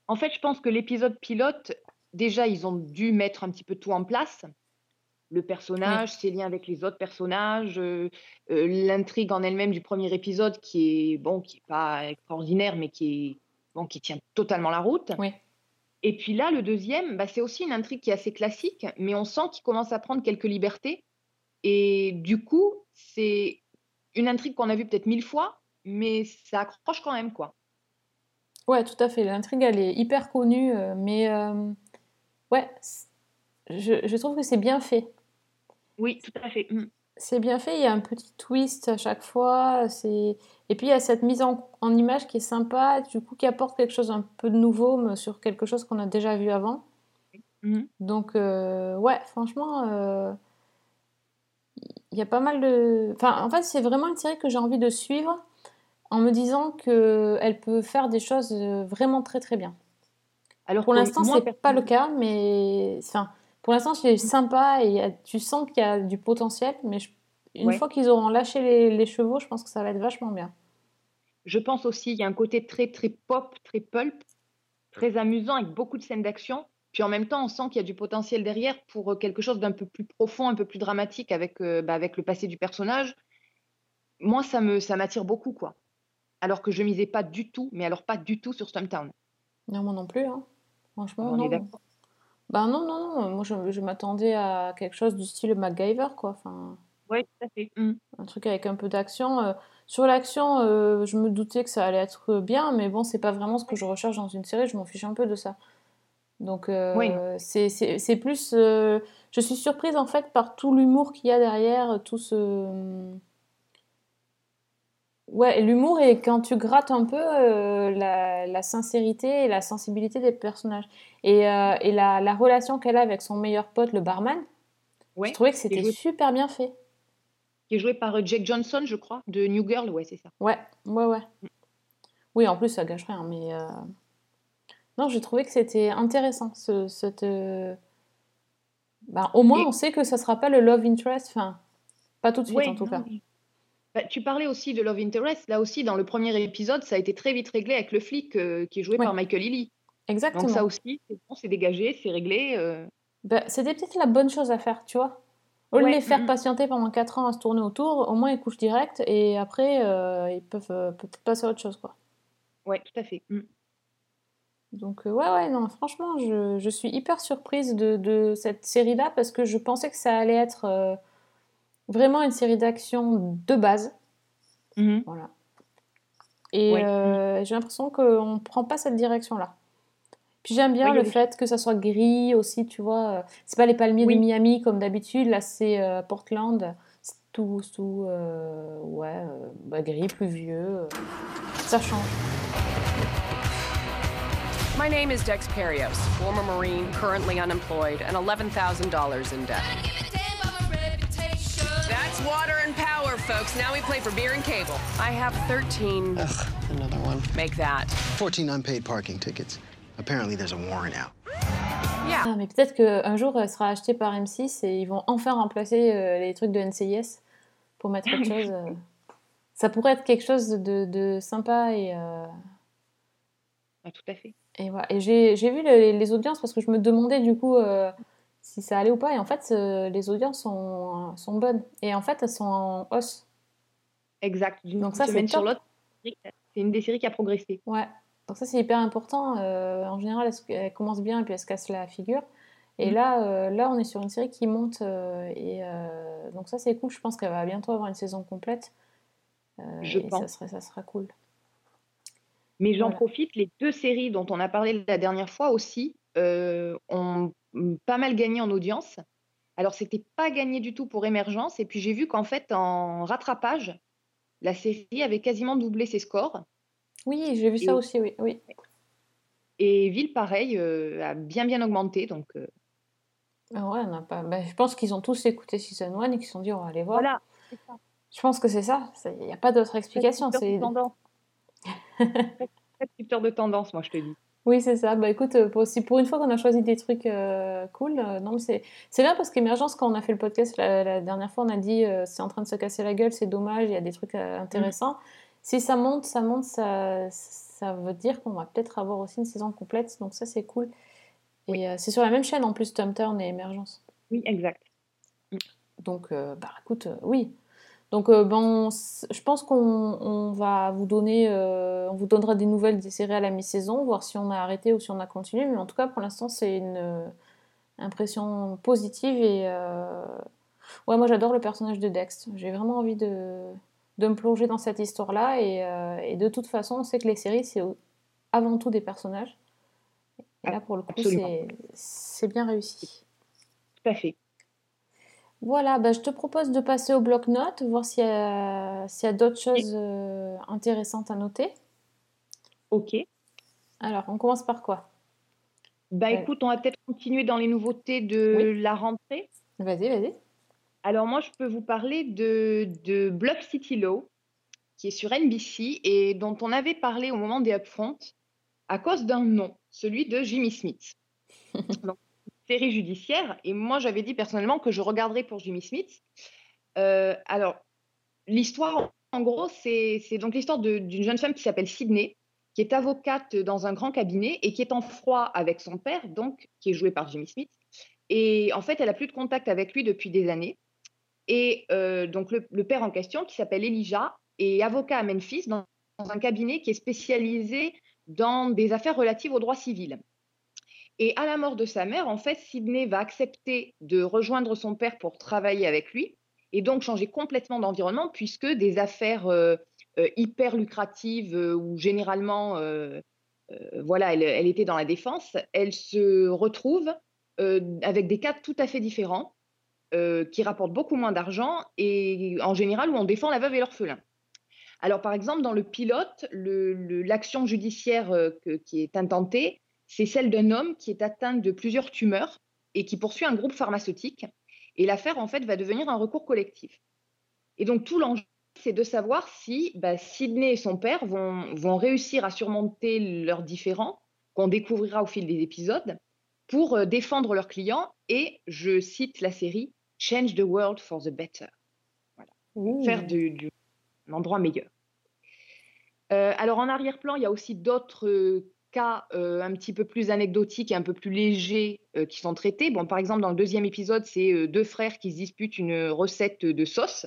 En fait, je pense que l'épisode pilote, déjà, ils ont dû mettre un petit peu tout en place. Le personnage, ses liens avec les autres personnages, euh, euh, l'intrigue en elle-même du premier épisode qui est bon, qui est pas extraordinaire, mais qui est bon, qui tient totalement la route. Et puis là, le deuxième, bah, c'est aussi une intrigue qui est assez classique, mais on sent qu'il commence à prendre quelques libertés. Et du coup, c'est une intrigue qu'on a vue peut-être mille fois, mais ça accroche quand même, quoi. Ouais, tout à fait. L'intrigue, elle est hyper connue, euh, mais euh, ouais, je trouve que c'est bien fait. Oui, tout à fait. Mm. C'est bien fait, il y a un petit twist à chaque fois. C'est... Et puis il y a cette mise en, en image qui est sympa, du coup qui apporte quelque chose un peu de nouveau mais sur quelque chose qu'on a déjà vu avant. Mhm. Donc euh, ouais, franchement, euh, il y a pas mal de... Enfin, en fait, c'est vraiment une série que j'ai envie de suivre en me disant qu'elle peut faire des choses euh, vraiment très très bien. Alors Pour l'instant, c'est pas le cas, mais enfin, pour l'instant, c'est sympa et a- tu sens qu'il y a du potentiel, mais je- une Ouais. fois qu'ils auront lâché les, les chevaux, je pense que ça va être vachement bien. Je pense aussi, il y a un côté très, très pop, très pulp, très amusant, avec beaucoup de scènes d'action. Puis en même temps, on sent qu'il y a du potentiel derrière pour euh, quelque chose d'un peu plus profond, un peu plus dramatique avec, euh, bah, avec le passé du personnage. Moi, ça me, ça m'attire beaucoup, quoi. Alors que je misais pas du tout, mais alors pas du tout sur Stumptown. Non, moi non plus, hein. Franchement, On non. est d'accord. Bah non, non, non. Moi, je, je m'attendais à quelque chose du style MacGyver, quoi. Enfin, Oui, tout à fait. Mm. un truc avec un peu d'action. Euh, sur l'action, euh, je me doutais que ça allait être bien, mais bon, c'est pas vraiment ce que je recherche dans une série. Je m'en fiche un peu de ça. Donc, euh, Oui. c'est c'est- c'est plus. euh, je suis surprise en fait par tout l'humour qu'il y a derrière, tout ce. Ouais, l'humour et quand tu grattes un peu euh, la, la sincérité et la sensibilité des personnages. Et, euh, et la, la relation qu'elle a avec son meilleur pote, le barman, Ouais, je trouvais que c'était joué- super bien fait. qui est joué par euh, Jake Johnson, je crois, de New Girl. Ouais, c'est ça. Ouais, ouais, ouais. Oui, en plus, ça gâche rien, mais... euh, Non, j'ai trouvé que c'était intéressant, ce, cette... ben, au moins, Et- on sait que ça sera pas le love interest, enfin, pas tout de suite, Ouais, en tout non, cas. mais- Bah, tu parlais aussi de Love Interest. Là aussi, dans le premier épisode, ça a été très vite réglé avec le flic euh, qui est joué Ouais. par Michael Ealy. Exactement. Donc ça aussi, c'est bon, c'est dégagé, c'est réglé. euh. Ben, c'était peut-être la bonne chose à faire, tu vois. Au lieu de les faire patienter pendant 4 ans à se tourner autour, au moins ils couchent direct et après, euh, ils peuvent peut-être passer à autre chose, quoi. Ouais, tout à fait. Mm. Donc, euh, ouais, ouais, non, franchement, je, je suis hyper surprise de, de cette série-là parce que je pensais que ça allait être euh, vraiment une série d'action de base. Mhm. Voilà. Et Ouais. euh, j'ai l'impression qu'on ne prend pas cette direction-là. Puis j'aime bien a le des- fait que ça soit gris aussi, tu vois. euh, C'est pas les palmiers Oui. de Miami comme d'habitude, là c'est euh, Portland. C'est tout, tout euh, ouais, euh, bah, gris, pluvieux. euh, ça change. My name is Dex Perios, former Marine, currently unemployed, and $11,000 in debt. Water and power, folks. Now we play for beer and cable. I have 13. Ugh, another one. Make that. 14 unpaid parking tickets. Apparently, there's a warrant out. Yeah. Ah, mais peut-être qu'un jour elle sera achetée par M6 et ils vont enfin remplacer euh, les trucs de NCIS pour mettre autre chose. euh. [laughs] Ça pourrait être quelque chose de, de sympa et. euh, Ouais, tout à fait. Et, voilà. et j'ai j'ai vu les, les audiences parce que je me demandais du coup euh, si ça allait ou pas. Et en fait, euh, les audiences sont, sont bonnes. Et en fait, elles sont en hausse. Exact. Donc ça, c'est sur l'autre, c'est une des séries qui a progressé. Ouais. Donc ça, c'est hyper important. Euh, en général, elles commencent bien et puis elles se cassent la figure. Et Mhm. là, euh, là, on est sur une série qui monte. et donc ça, c'est cool. Je pense qu'elle va bientôt avoir une saison complète. Je et ça pense. serait, ça sera cool. Mais j'en Voilà. profite, les deux séries dont on a parlé la dernière fois aussi euh, ont mm, pas mal gagné en audience. Alors, c'était pas gagné du tout pour Émergence. Et puis, j'ai vu qu'en fait, en rattrapage, la série avait quasiment doublé ses scores. Oui, j'ai vu ça aussi, oui. oui. Et Ville, pareil, euh, a bien, bien augmenté. Donc, euh, Ah ouais, on pas... bah, je pense qu'ils ont tous écouté Season 1 et qu'ils se sont dit, on va aller voir. voilà. Je pense que c'est ça. Il n'y a pas d'autre explication. C'est... de tendance. [laughs] De tendance, moi, je te dis. Oui, c'est ça. Bah écoute, euh, pour, si pour une fois qu'on a choisi des trucs euh, cool, euh, non, c'est, c'est bien parce qu'Émergence, quand on a fait le podcast la, la dernière fois, on a dit euh, c'est en train de se casser la gueule, c'est dommage, il y a des trucs intéressants. Si ça monte, ça monte, ça, ça veut dire qu'on va peut-être avoir aussi une saison complète, donc ça c'est cool. Et c'est sur la même chaîne en plus, Tom Turn et Émergence. Oui, exact. Donc, bah écoute, oui. Donc, euh, bon, c- je pense qu'on on va vous donner, euh, on vous donnera des nouvelles des séries à la mi-saison, voir si on a arrêté ou si on a continué. Mais en tout cas, pour l'instant, c'est une euh, impression positive et ouais, moi j'adore le personnage de Dex. J'ai vraiment envie de, de me plonger dans cette histoire-là et, et de toute façon, on sait que les séries c'est avant tout des personnages. Et là, pour le coup, c'est bien réussi. Tout à fait. Voilà, bah, je te propose de passer au bloc-notes, voir s'il y a, s'il y a d'autres choses euh, intéressantes à noter. OK. Alors, on commence par quoi? Bah Ouais. écoute, on va peut-être continuer dans les nouveautés de la rentrée. Vas-y, vas-y. Alors moi, je peux vous parler de, de Block City Law, qui est sur NBC et dont on avait parlé au moment des upfronts à cause d'un nom, celui de Jimmy Smith. [laughs] Donc, série judiciaire. Et moi, j'avais dit personnellement que je regarderais pour Jimmy Smith. Euh, alors, l'histoire, en gros, c'est donc l'histoire d'une jeune femme qui s'appelle Sydney, qui est avocate dans un grand cabinet et qui est en froid avec son père, donc qui est joué par Jimmy Smith. Et en fait, elle a plus de contact avec lui depuis des années. Et euh, donc, le, le père en question, qui s'appelle Elijah, est avocat à Memphis dans, dans un cabinet qui est spécialisé dans des affaires relatives au droit civil. Et à la mort de sa mère, en fait, Sydney va accepter de rejoindre son père pour travailler avec lui et donc changer complètement d'environnement puisque des affaires euh, euh, hyper lucratives euh, où généralement, euh, voilà, elle, était dans la défense, elle se retrouve avec des cas tout à fait différents qui rapportent beaucoup moins d'argent et en général où on défend la veuve et l'orphelin. Alors, par exemple, dans le pilote, l'action judiciaire qui est intentée, c'est celle d'un homme qui est atteint de plusieurs tumeurs et qui poursuit un groupe pharmaceutique. Et l'affaire, en fait, va devenir un recours collectif. Et donc, tout l'enjeu, c'est de savoir si bah, Sydney et son père vont, vont réussir à surmonter leurs différends, qu'on découvrira au fil des épisodes, pour euh, défendre leurs clients et, je cite la série, Change the world for the better faire du, du- un endroit meilleur. Euh, alors en arrière-plan, il y a aussi d'autres euh, cas euh, un petit peu plus anecdotiques et un peu plus légers euh, qui sont traités. Bon, par exemple, dans le deuxième épisode, c'est euh, deux frères qui se disputent une recette de sauce.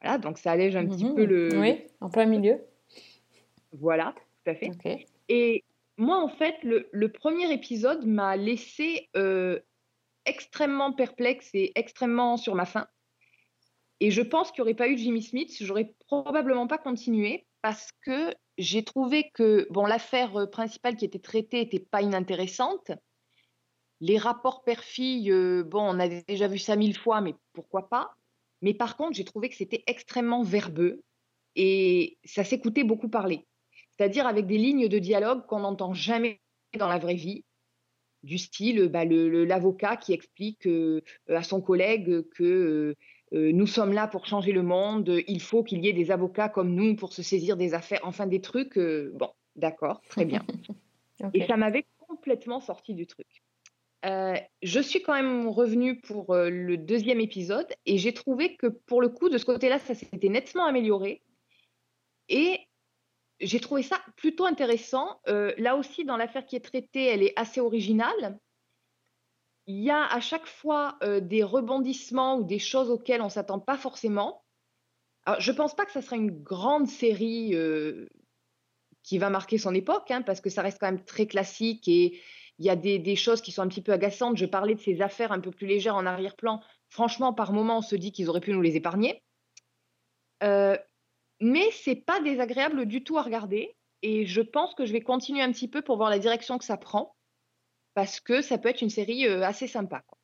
Voilà, donc ça allège un petit Mhm. peu le. Oui, en plein milieu. Voilà, tout à fait. Et moi, en fait, le, le premier épisode m'a laissé extrêmement perplexe et extrêmement sur ma faim. Et je pense qu'il n'y aurait pas eu Jimmy Smith, j'aurais probablement pas continué parce que j'ai trouvé que bon, l'affaire euh, principale qui était traitée n'était pas inintéressante. Les rapports père-fille, euh, bon, on a déjà vu ça mille fois, mais pourquoi pas? Mais par contre, j'ai trouvé que c'était extrêmement verbeux et ça s'écoutait beaucoup parler c'est-à-dire avec des lignes de dialogue qu'on n'entend jamais dans la vraie vie, du style bah, l'avocat qui explique euh, à son collègue que euh, nous sommes là pour changer le monde, il faut qu'il y ait des avocats comme nous pour se saisir des affaires, enfin des trucs, euh, bon, d'accord, très bien. [laughs] Et ça m'avait complètement sorti du truc. Euh, je suis quand même revenue pour le deuxième épisode et j'ai trouvé que pour le coup, de ce côté-là, ça s'était nettement amélioré. Et j'ai trouvé ça plutôt intéressant. Là aussi, dans l'affaire qui est traitée, elle est assez originale. Il y a à chaque fois euh, des rebondissements ou des choses auxquelles on ne s'attend pas forcément. Je ne pense pas que ça sera une grande série euh, qui va marquer son époque, hein, parce que ça reste quand même très classique et, Il y a des, des choses qui sont un petit peu agaçantes. Je parlais de ces affaires un peu plus légères en arrière-plan. Franchement, par moments, on se dit qu'ils auraient pu nous les épargner. Euh, mais c'est pas désagréable du tout à regarder. Et je pense que je vais continuer un petit peu pour voir la direction que ça prend. Parce que ça peut être une série euh, assez sympa. quoi.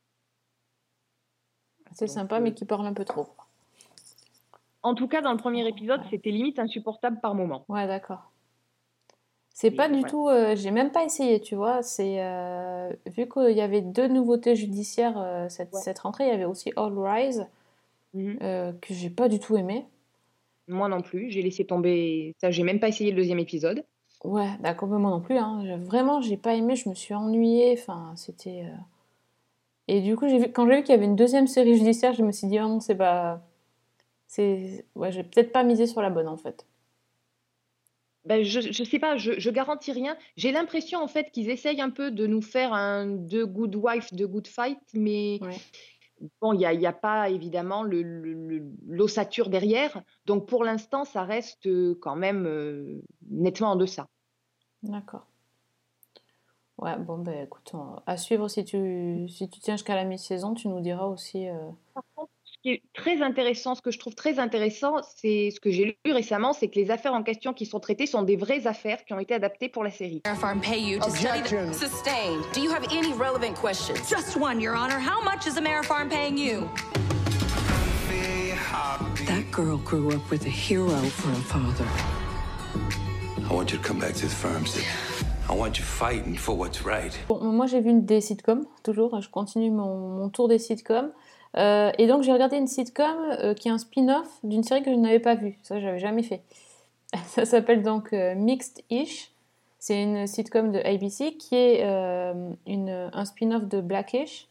Donc, sympa, euh, mais qui parle un peu trop. En tout cas, dans le premier épisode, Ouais. c'était limite insupportable par moment. Ouais, d'accord. C'est pas du tout. euh, j'ai même pas essayé, tu vois. C'est euh, vu qu'il y avait deux nouveautés judiciaires euh, cette, Ouais. cette rentrée. Il y avait aussi All Rise Mhm. euh, que j'ai pas du tout aimé. Moi non plus, j'ai laissé tomber ça. J'ai même pas essayé le deuxième épisode. Ouais, d'accord, mais moi non plus. Hein. Vraiment, j'ai pas aimé. Je me suis ennuyée. Enfin, c'était. euh, Et du coup, j'ai vu quand j'ai vu qu'il y avait une deuxième série judiciaire, je me suis dit oh non, c'est pas. C'est. Ouais, j'ai peut-être pas misé sur la bonne en fait. Ben, je, je sais pas, je, je garantis rien. J'ai l'impression en fait qu'ils essayent un peu de nous faire un The Good Wife, The Good Fight, mais Ouais. Bon, il n'y a, il y a pas évidemment l'ossature derrière. Donc pour l'instant, ça reste euh, quand même euh, nettement en deçà. D'accord. Ouais, bon, ben écoute, on- à suivre si tu, si tu tiens jusqu'à la mi-saison, tu nous diras aussi. euh, Par contre, ce qui est très intéressant, ce que je trouve très intéressant, c'est ce que j'ai lu récemment, c'est que les affaires en question qui sont traitées sont des vraies affaires qui ont été adaptées pour la série. Mare Farm pay you to study the... Objection. Sustained. Do you have any relevant questions? Just one, Your Honor. How much is the Mare Farm paying you? That girl grew up with a hero for a father. I want you to come back to the farm, Sid. I want you fighting for what's right. Bon, moi j'ai vu une- des sitcoms, toujours, je continue mon, mon tour des sitcoms. Euh, et donc j'ai regardé une sitcom euh, qui est un spin-off d'une série que je n'avais pas vue, ça j'avais jamais fait. [laughs] Ça s'appelle donc euh, Mixed Ish. C'est une sitcom de ABC qui est une, un spin-off de Blackish.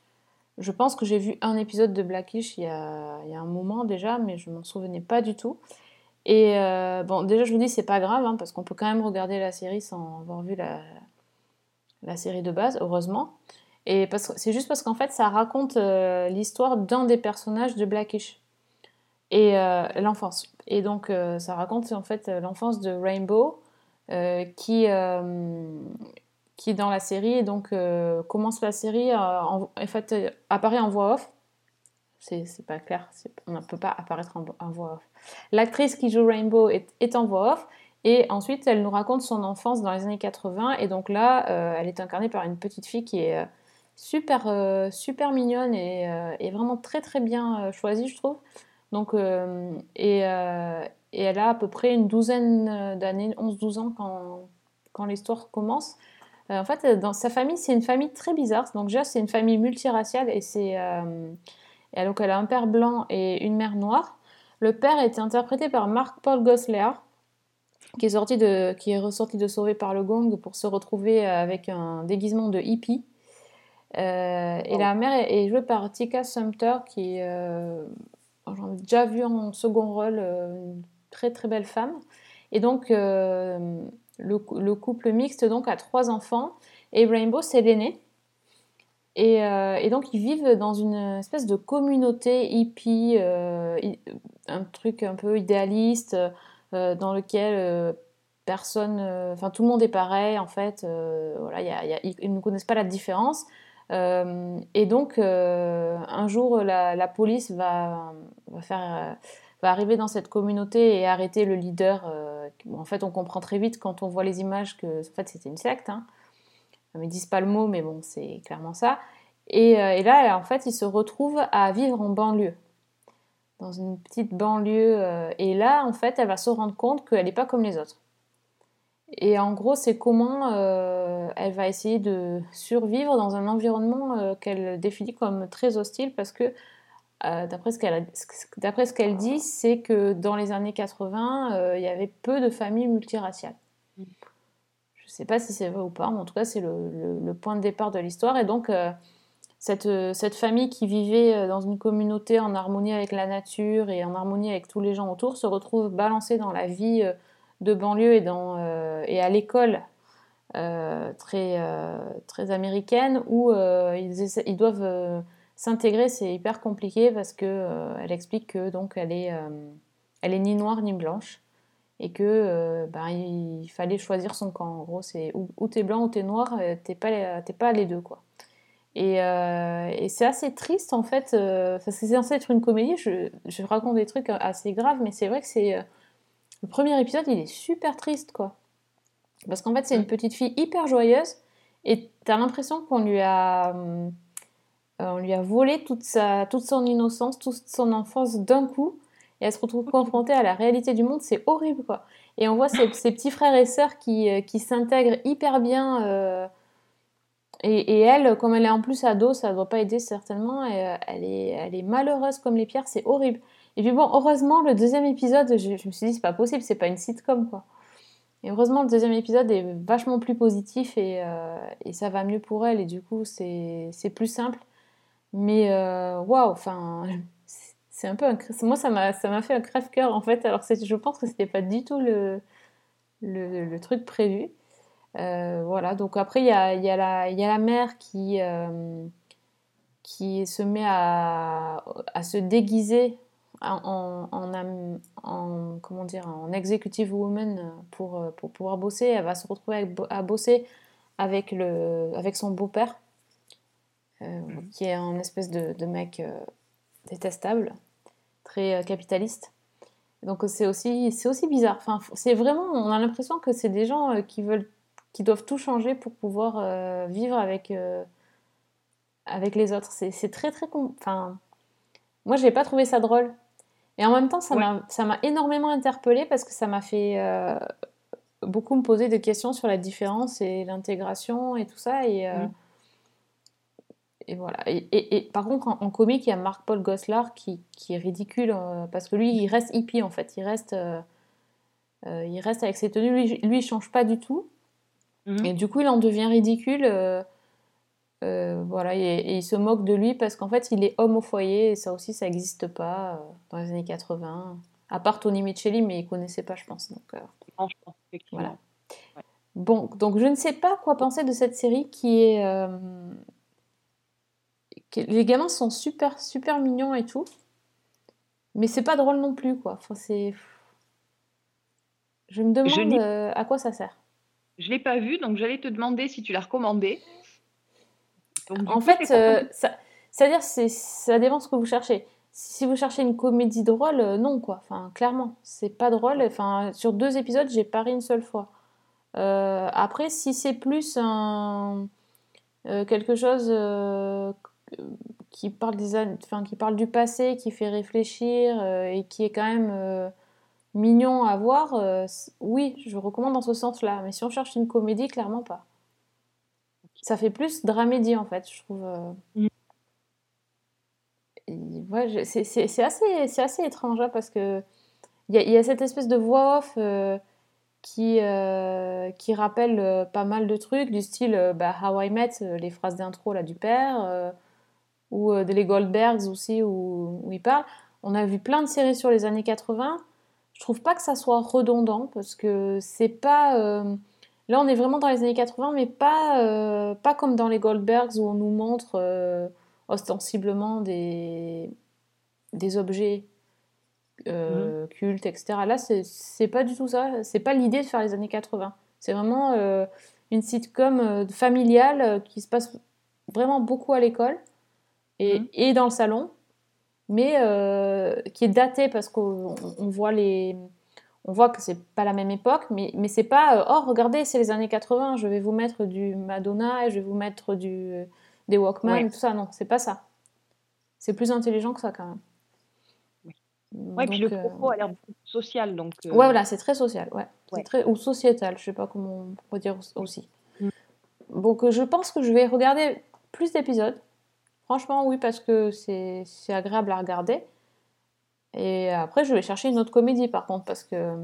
Je pense que j'ai vu un épisode de Blackish il y a, il y a un moment déjà, mais je m'en souvenais pas du tout. Et bon, déjà je vous dis c'est pas grave hein, parce qu'on peut quand même regarder la série sans avoir vu la, la série de base, heureusement. Et c'est juste parce qu'en fait, ça raconte euh, l'histoire d'un des personnages de Blackish et euh, l'enfance. Et donc, euh, ça raconte en fait l'enfance de Rainbow, qui, qui dans la série donc commence la série en, fait apparaît en voix off. C'est pas clair, on ne peut pas apparaître en, en voix off. L'actrice qui joue Rainbow est, est en voix off. Et ensuite, elle nous raconte son enfance dans les années 80. Et donc là, elle est incarnée par une petite fille qui est super, euh, super mignonne et, euh, et vraiment très très bien euh, choisie, je trouve. Donc, et, et elle a à peu près une douzaine d'années, 11-12 ans quand, quand l'histoire commence. En fait, dans sa famille, c'est une famille très bizarre. Donc déjà, c'est une famille multiraciale et c'est... donc elle a un père blanc et une mère noire. Le père est interprété par Mark-Paul Gosselaar, qui est, sorti de, qui est ressorti de Sauvé par le Gong pour se retrouver avec un déguisement de hippie. Euh, et la mère est, est jouée par Tika Sumpter, qui euh, j'en ai déjà vu en second rôle, euh, une très très belle femme. Et donc euh, le, cou- le couple mixte donc a trois enfants et Rainbow c'est l'aîné. Et, et donc ils vivent dans une espèce de communauté hippie, un truc un peu idéaliste, dans lequel personne, enfin tout le monde est pareil en fait. voilà, il y a- il y a- ils, ils ne connaissent pas la différence. Euh, et donc euh, un jour la, police euh, va arriver dans cette communauté et arrêter le leader. en fait, on comprend très vite quand on voit les images que en fait c'était une secte. Hein. Ils disent pas le mot, mais bon, c'est clairement ça. Et, et là, en fait, ils se retrouvent à vivre en banlieue, dans une petite banlieue. et là, en fait, elle va se rendre compte qu'elle n'est pas comme les autres. Et en gros, c'est comment euh, elle va essayer de survivre dans un environnement euh, qu'elle définit comme très hostile, parce que euh, d'après ce qu'elle a- d'après ce qu'elle dit, c'est que dans les années 80, euh, il y avait peu de familles multiraciales. Je sais pas si c'est vrai ou pas, mais en tout cas, c'est le, le- le point de départ de l'histoire. Et donc, cette, cette famille qui vivait dans une communauté en harmonie avec la nature et en harmonie avec tous les gens autour se retrouve balancée dans la vie de banlieue et, dans, euh, et à l'école euh, très, euh, très américaine où ils, ils doivent s'intégrer. C'est hyper compliqué parce que elle explique que donc elle est, elle est ni noire ni blanche et que ben, il fallait choisir son camp. En gros, c'est ou, ou t'es blanc ou t'es noir, t'es pas, t'es pas les deux, quoi. Et, et c'est assez triste, en fait, parce que c'est censé être une comédie, je, je raconte des trucs assez graves, mais c'est vrai que c'est... le premier épisode, il est super triste, quoi. Parce qu'en fait, c'est une petite fille hyper joyeuse, et t'as l'impression qu'on lui a... euh, on lui a volé toute, sa, toute son innocence, toute son enfance d'un coup, et elle se retrouve [laughs] confrontée à la réalité du monde, c'est horrible quoi. Et on voit ses, ses [laughs] petits frères et sœurs qui, euh, qui s'intègrent hyper bien, euh, et, et elle, comme elle est en plus ado, ça ne doit pas aider certainement, et, euh, elle, est, elle est malheureuse comme les pierres, c'est horrible. Et puis bon, heureusement, le deuxième épisode, je, me suis dit, c'est pas possible, c'est pas une sitcom quoi. Et heureusement, le deuxième épisode est vachement plus positif et, euh, et ça va mieux pour elle, et du coup, c'est plus simple. Mais euh, waouh, enfin, [laughs] c'est- un peu un, moi ça m'a fait un crève-cœur en fait. Alors je pense que c'était pas du tout le le, truc prévu. Euh, voilà. Donc après il y a y a y a la mère qui qui se met à à se déguiser en, comment dire en executive woman pour euh, pour pouvoir bosser. Elle va se retrouver à bosser avec le avec son beau-père euh, qui est un espèce de, de mec euh, détestable, très euh, capitaliste. Donc c'est aussi, c'est aussi bizarre. Enfin, c'est vraiment, on a l'impression que c'est des gens euh, qui veulent, qui doivent tout changer pour pouvoir euh, vivre avec, euh, avec les autres. C'est très très, enfin, moi j'ai pas trouvé ça drôle. Et en même temps, ça m'a, ça m'a énormément interpellée parce que ça m'a fait euh, beaucoup me poser des questions sur la différence et l'intégration et tout ça. Et, euh, Mhm. et voilà. Et, et- et par contre, en, en comique, il y a Marc-Paul Gosselaar qui, qui est ridicule euh, parce que lui, il reste hippie en fait. Il reste, il reste avec ses tenues. Lui, lui, il change pas du tout. Et du coup, il en devient ridicule. Euh, voilà, et, et il se moque de lui parce qu'en fait, il est homme au foyer et ça aussi, ça n'existe pas euh, dans les années 80. À part Tony Micheli, mais il connaissait pas, je pense. Donc, euh, Non, je pense, voilà. Bon, donc je ne sais pas quoi penser de cette série qui est. Les gamins sont super, super mignons et tout. Mais c'est pas drôle non plus, quoi. Enfin, c'est. Je me demande à quoi ça sert. Je l'ai pas vu, donc j'allais te demander si tu l'as recommandé. Donc, En coup, fait, euh, ça, c'est-à-dire, c'est, ça dépend ce que vous cherchez. Si vous cherchez une comédie drôle, euh, non, quoi. Enfin, clairement, c'est pas drôle. Enfin, sur deux épisodes, j'ai pas ri une seule fois. Euh, après, si c'est plus un, quelque chose qui parle des, enfin, qui parle du passé, qui fait réfléchir et qui est quand même mignon à voir, oui, je recommande dans ce sens-là. Mais si on cherche une comédie, clairement pas. Ça fait plus dramédie en fait, je trouve. euh. Ouais, je- c'est assez, étrange hein, parce que il y, a- il y a cette espèce de voix off euh, qui, euh, qui rappelle euh, pas mal de trucs, du style bah, How I Met, les phrases d'intro là du père, ou euh, de les Goldbergs aussi où, où il parle. On a vu plein de séries sur les années 80. Je trouve pas que ça soit redondant parce que c'est pas. Là, on est vraiment dans les années 80, mais pas, euh, pas comme dans les Goldbergs où on nous montre euh, ostensiblement des, des objets euh, cultes, etc. Là, c'est pas du tout ça. C'est pas l'idée de faire les années 80. C'est vraiment une sitcom familiale qui se passe vraiment beaucoup à l'école et, et dans le salon, mais qui est datée parce qu'on on voit les on voit que c'est pas la même époque, mais, mais c'est pas euh, oh regardez c'est les années 80, je vais vous mettre du Madonna et je vais vous mettre du des Walkman Ouais. et tout ça. Non, c'est pas ça. C'est plus intelligent que ça quand même. Ouais, puis le Donc, euh, propos a l'air beaucoup social, donc. euh, Ouais, voilà, c'est très social, ouais. Très, ou sociétal, je sais pas comment on pourrait dire aussi. Mm. Donc euh, je pense que je vais regarder plus d'épisodes. Franchement, oui, parce que c'est c'est agréable à regarder. Et après, je vais chercher une autre comédie, par contre, parce que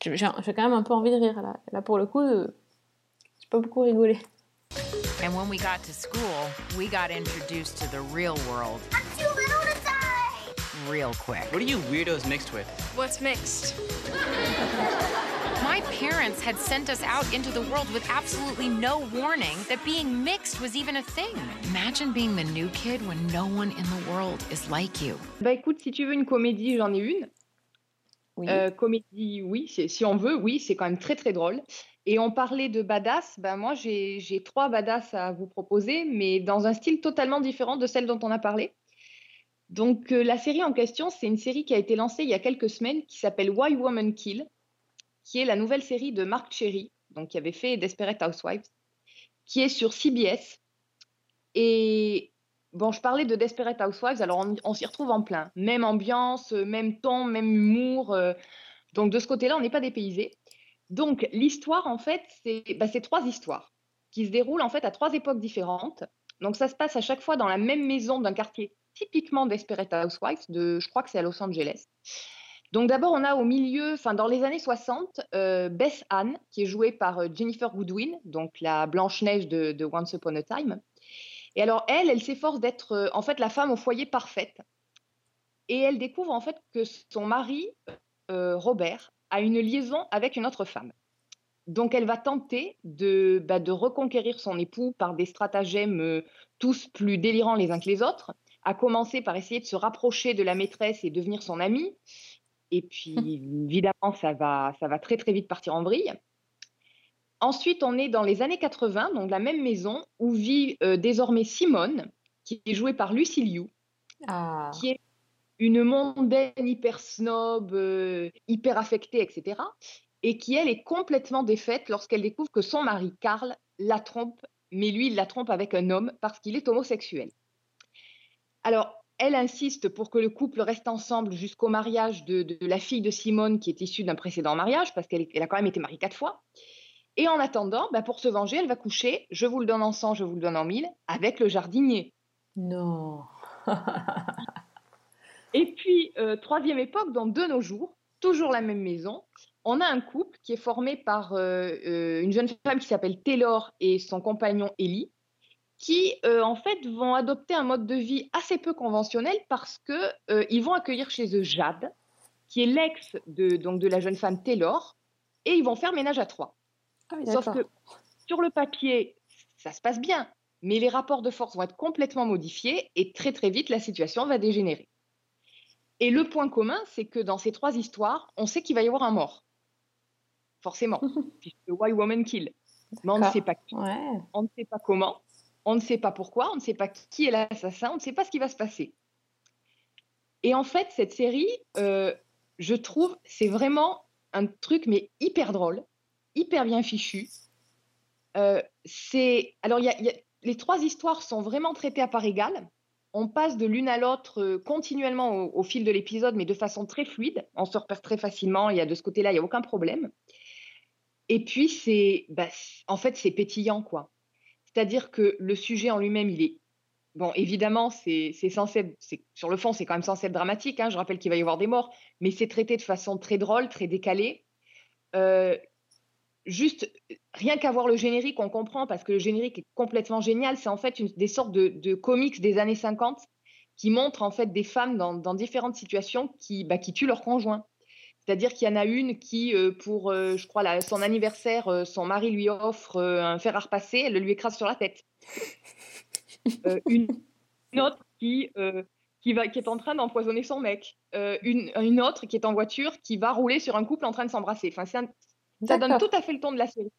j'ai quand même un peu envie de rire, là. Là, pour le coup, euh, j'ai pas beaucoup rigolé. And when we got to school, we got introduced to the real world Too little to die! real quick. What are you weirdos mixed with? What's mixed? [laughs] My parents had sent us out into the world with absolutely no warning that being mixed was even a thing. Imagine being the new kid when no one in the world is like you. Bah écoute, si tu veux une comédie, j'en ai une. Oui. Euh, comédie, oui, si on veut, oui, c'est quand même très très drôle. Et on parlait de badass, ben moi j'ai j'ai trois badass à vous proposer, mais dans un style totalement différent de celle dont on a parlé. Donc euh, la série en question, c'est une série qui a été lancée il y a quelques semaines qui s'appelle Why Woman Kill, qui est la nouvelle série de Mark Cherry, donc qui avait fait Desperate Housewives, qui est sur CBS. Et bon, je parlais de Desperate Housewives, alors on, s'y retrouve en plein. Même ambiance, euh, même ton, même humour. euh, donc de ce côté-là, on n'est pas dépaysé. Donc l'histoire, en fait, c'est bah, c'est trois histoires qui se déroulent en fait à trois époques différentes. Donc ça se passe à chaque fois dans la même maison d'un quartier typiquement Desperate Housewives, de, je crois que c'est à Los Angeles. Donc d'abord, on a au milieu, enfin dans les années 60, euh, Beth Ann, qui est jouée par euh, Jennifer Goodwin, donc la Blanche-Neige de, de Once Upon a Time. Et alors elle, elle s'efforce d'être euh, en fait la femme au foyer parfaite. Et elle découvre en fait que son mari, euh, Robert, a une liaison avec une autre femme. Donc elle va tenter de, bah, de reconquérir son époux par des stratagèmes tous plus délirants les uns que les autres, à commencer par essayer de se rapprocher de la maîtresse et devenir son amie. Et puis évidemment, ça va, ça va très très vite partir en vrille. Ensuite, on est dans les années 80, donc la même maison, où vit euh, désormais Simone, qui est jouée par Lucy Liu, Ah. qui est une mondaine hyper snob, euh, hyper affectée, etc. Et qui, elle, est complètement défaite lorsqu'elle découvre que son mari, Karl, la trompe, mais lui, il la trompe avec un homme parce qu'il est homosexuel. Alors, elle insiste pour que le couple reste ensemble jusqu'au mariage de, de la fille de Simone, qui est issue d'un précédent mariage, parce qu'elle elle a quand même été mariée quatre fois. Et en attendant, bah, pour se venger, elle va coucher, je vous le donne en 100, je vous le donne en 1000, avec le jardinier. Non. [laughs] Et puis, euh, troisième époque, donc de nos jours, toujours la même maison, on a un couple qui est formé par euh, euh, une jeune femme qui s'appelle Taylor et son compagnon Ellie, qui euh, en fait vont adopter un mode de vie assez peu conventionnel parce que euh, ils vont accueillir chez eux Jade, qui est l'ex de, donc de la jeune femme Taylor, et ils vont faire ménage à trois. Ah oui, Sauf que sur le papier, ça se passe bien, mais les rapports de force vont être complètement modifiés et très très vite la situation va dégénérer. Et le point commun, c'est que dans ces trois histoires, on sait qu'il va y avoir un mort. Forcément, [laughs] puisque Why Woman Kill. Mais on ne sait pas qui, Ouais. on ne sait pas comment, on ne sait pas pourquoi, on ne sait pas qui est l'assassin, on ne sait pas ce qui va se passer. Et en fait, cette série, euh, je trouve, c'est vraiment un truc, mais hyper drôle, hyper bien fichu. Euh, c'est alors, y y a- les trois histoires sont vraiment traitées à part égale. On passe de l'une à l'autre euh, continuellement au, fil de l'épisode, mais de façon très fluide. On se repère très facilement. Il y a de ce côté-là, il n'y a aucun problème. Et puis, c'est, bah, en fait, c'est pétillant, quoi. C'est-à-dire que le sujet en lui-même, il est Bon, évidemment, c'est censé sur le fond, c'est quand même censé être dramatique. hein, je rappelle qu'il va y avoir des morts, mais c'est traité de façon très drôle, très décalée. Euh, juste, rien qu'à voir le générique, on comprend parce que le générique est complètement génial. C'est en fait des sortes de, comics des années 50 qui montrent en fait des femmes dans, dans différentes situations qui, bah, qui tuent leur conjoint. C'est-à-dire qu'il y en a une qui, euh, pour, euh, je crois, la- son anniversaire, euh, son mari lui offre un fer à repasser, elle le lui écrase sur la tête. [laughs] Euh, une, une autre qui, euh, qui, va, qui est en train d'empoisonner son mec. Euh, une, une autre qui est en voiture qui va rouler sur un couple en train de s'embrasser. Enfin, un- ça donne tout à fait le ton de la série.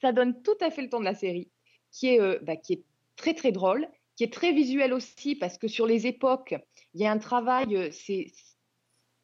Ça donne tout à fait le ton de la série, qui est, bah, qui est très très drôle, qui est très visuel aussi, parce que sur les époques, il y a un travail, c'est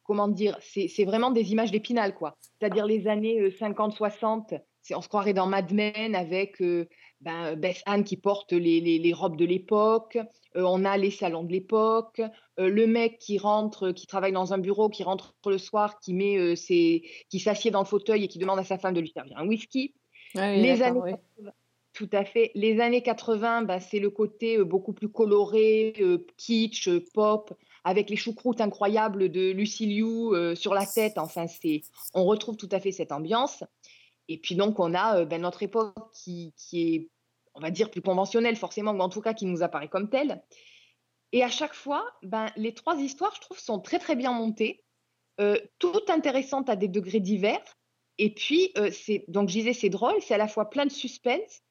comment dire, c'est vraiment des images d'épinal, quoi. C'est-à-dire les années euh, 50-60, c'est- on se croirait dans Mad Men avec euh, ben, Beth Anne qui porte les, les- les robes de l'époque, euh, on a les salons de l'époque, euh, le mec qui rentre, qui travaille dans un bureau, qui rentre le soir, qui met euh, ses- qui s'assied dans le fauteuil et qui demande à sa femme de lui servir un whisky. Ah oui, les années oui. 80, tout à fait. Les années 80, bah, c'est le côté euh, beaucoup plus coloré, euh, kitsch, euh, pop, avec les choucroutes incroyables de Lucy Liu euh, sur la tête. Enfin, c'est, on retrouve tout à fait cette ambiance. Et puis donc, on a euh, ben, notre époque qui, qui est, on va dire, plus conventionnelle forcément, ou en tout cas qui nous apparaît comme telle. Et à chaque fois, ben, les trois histoires, je trouve, sont très très bien montées, euh, toutes intéressantes à des degrés divers. Et puis, c'est donc je disais, c'est drôle, c'est à la fois plein de suspense.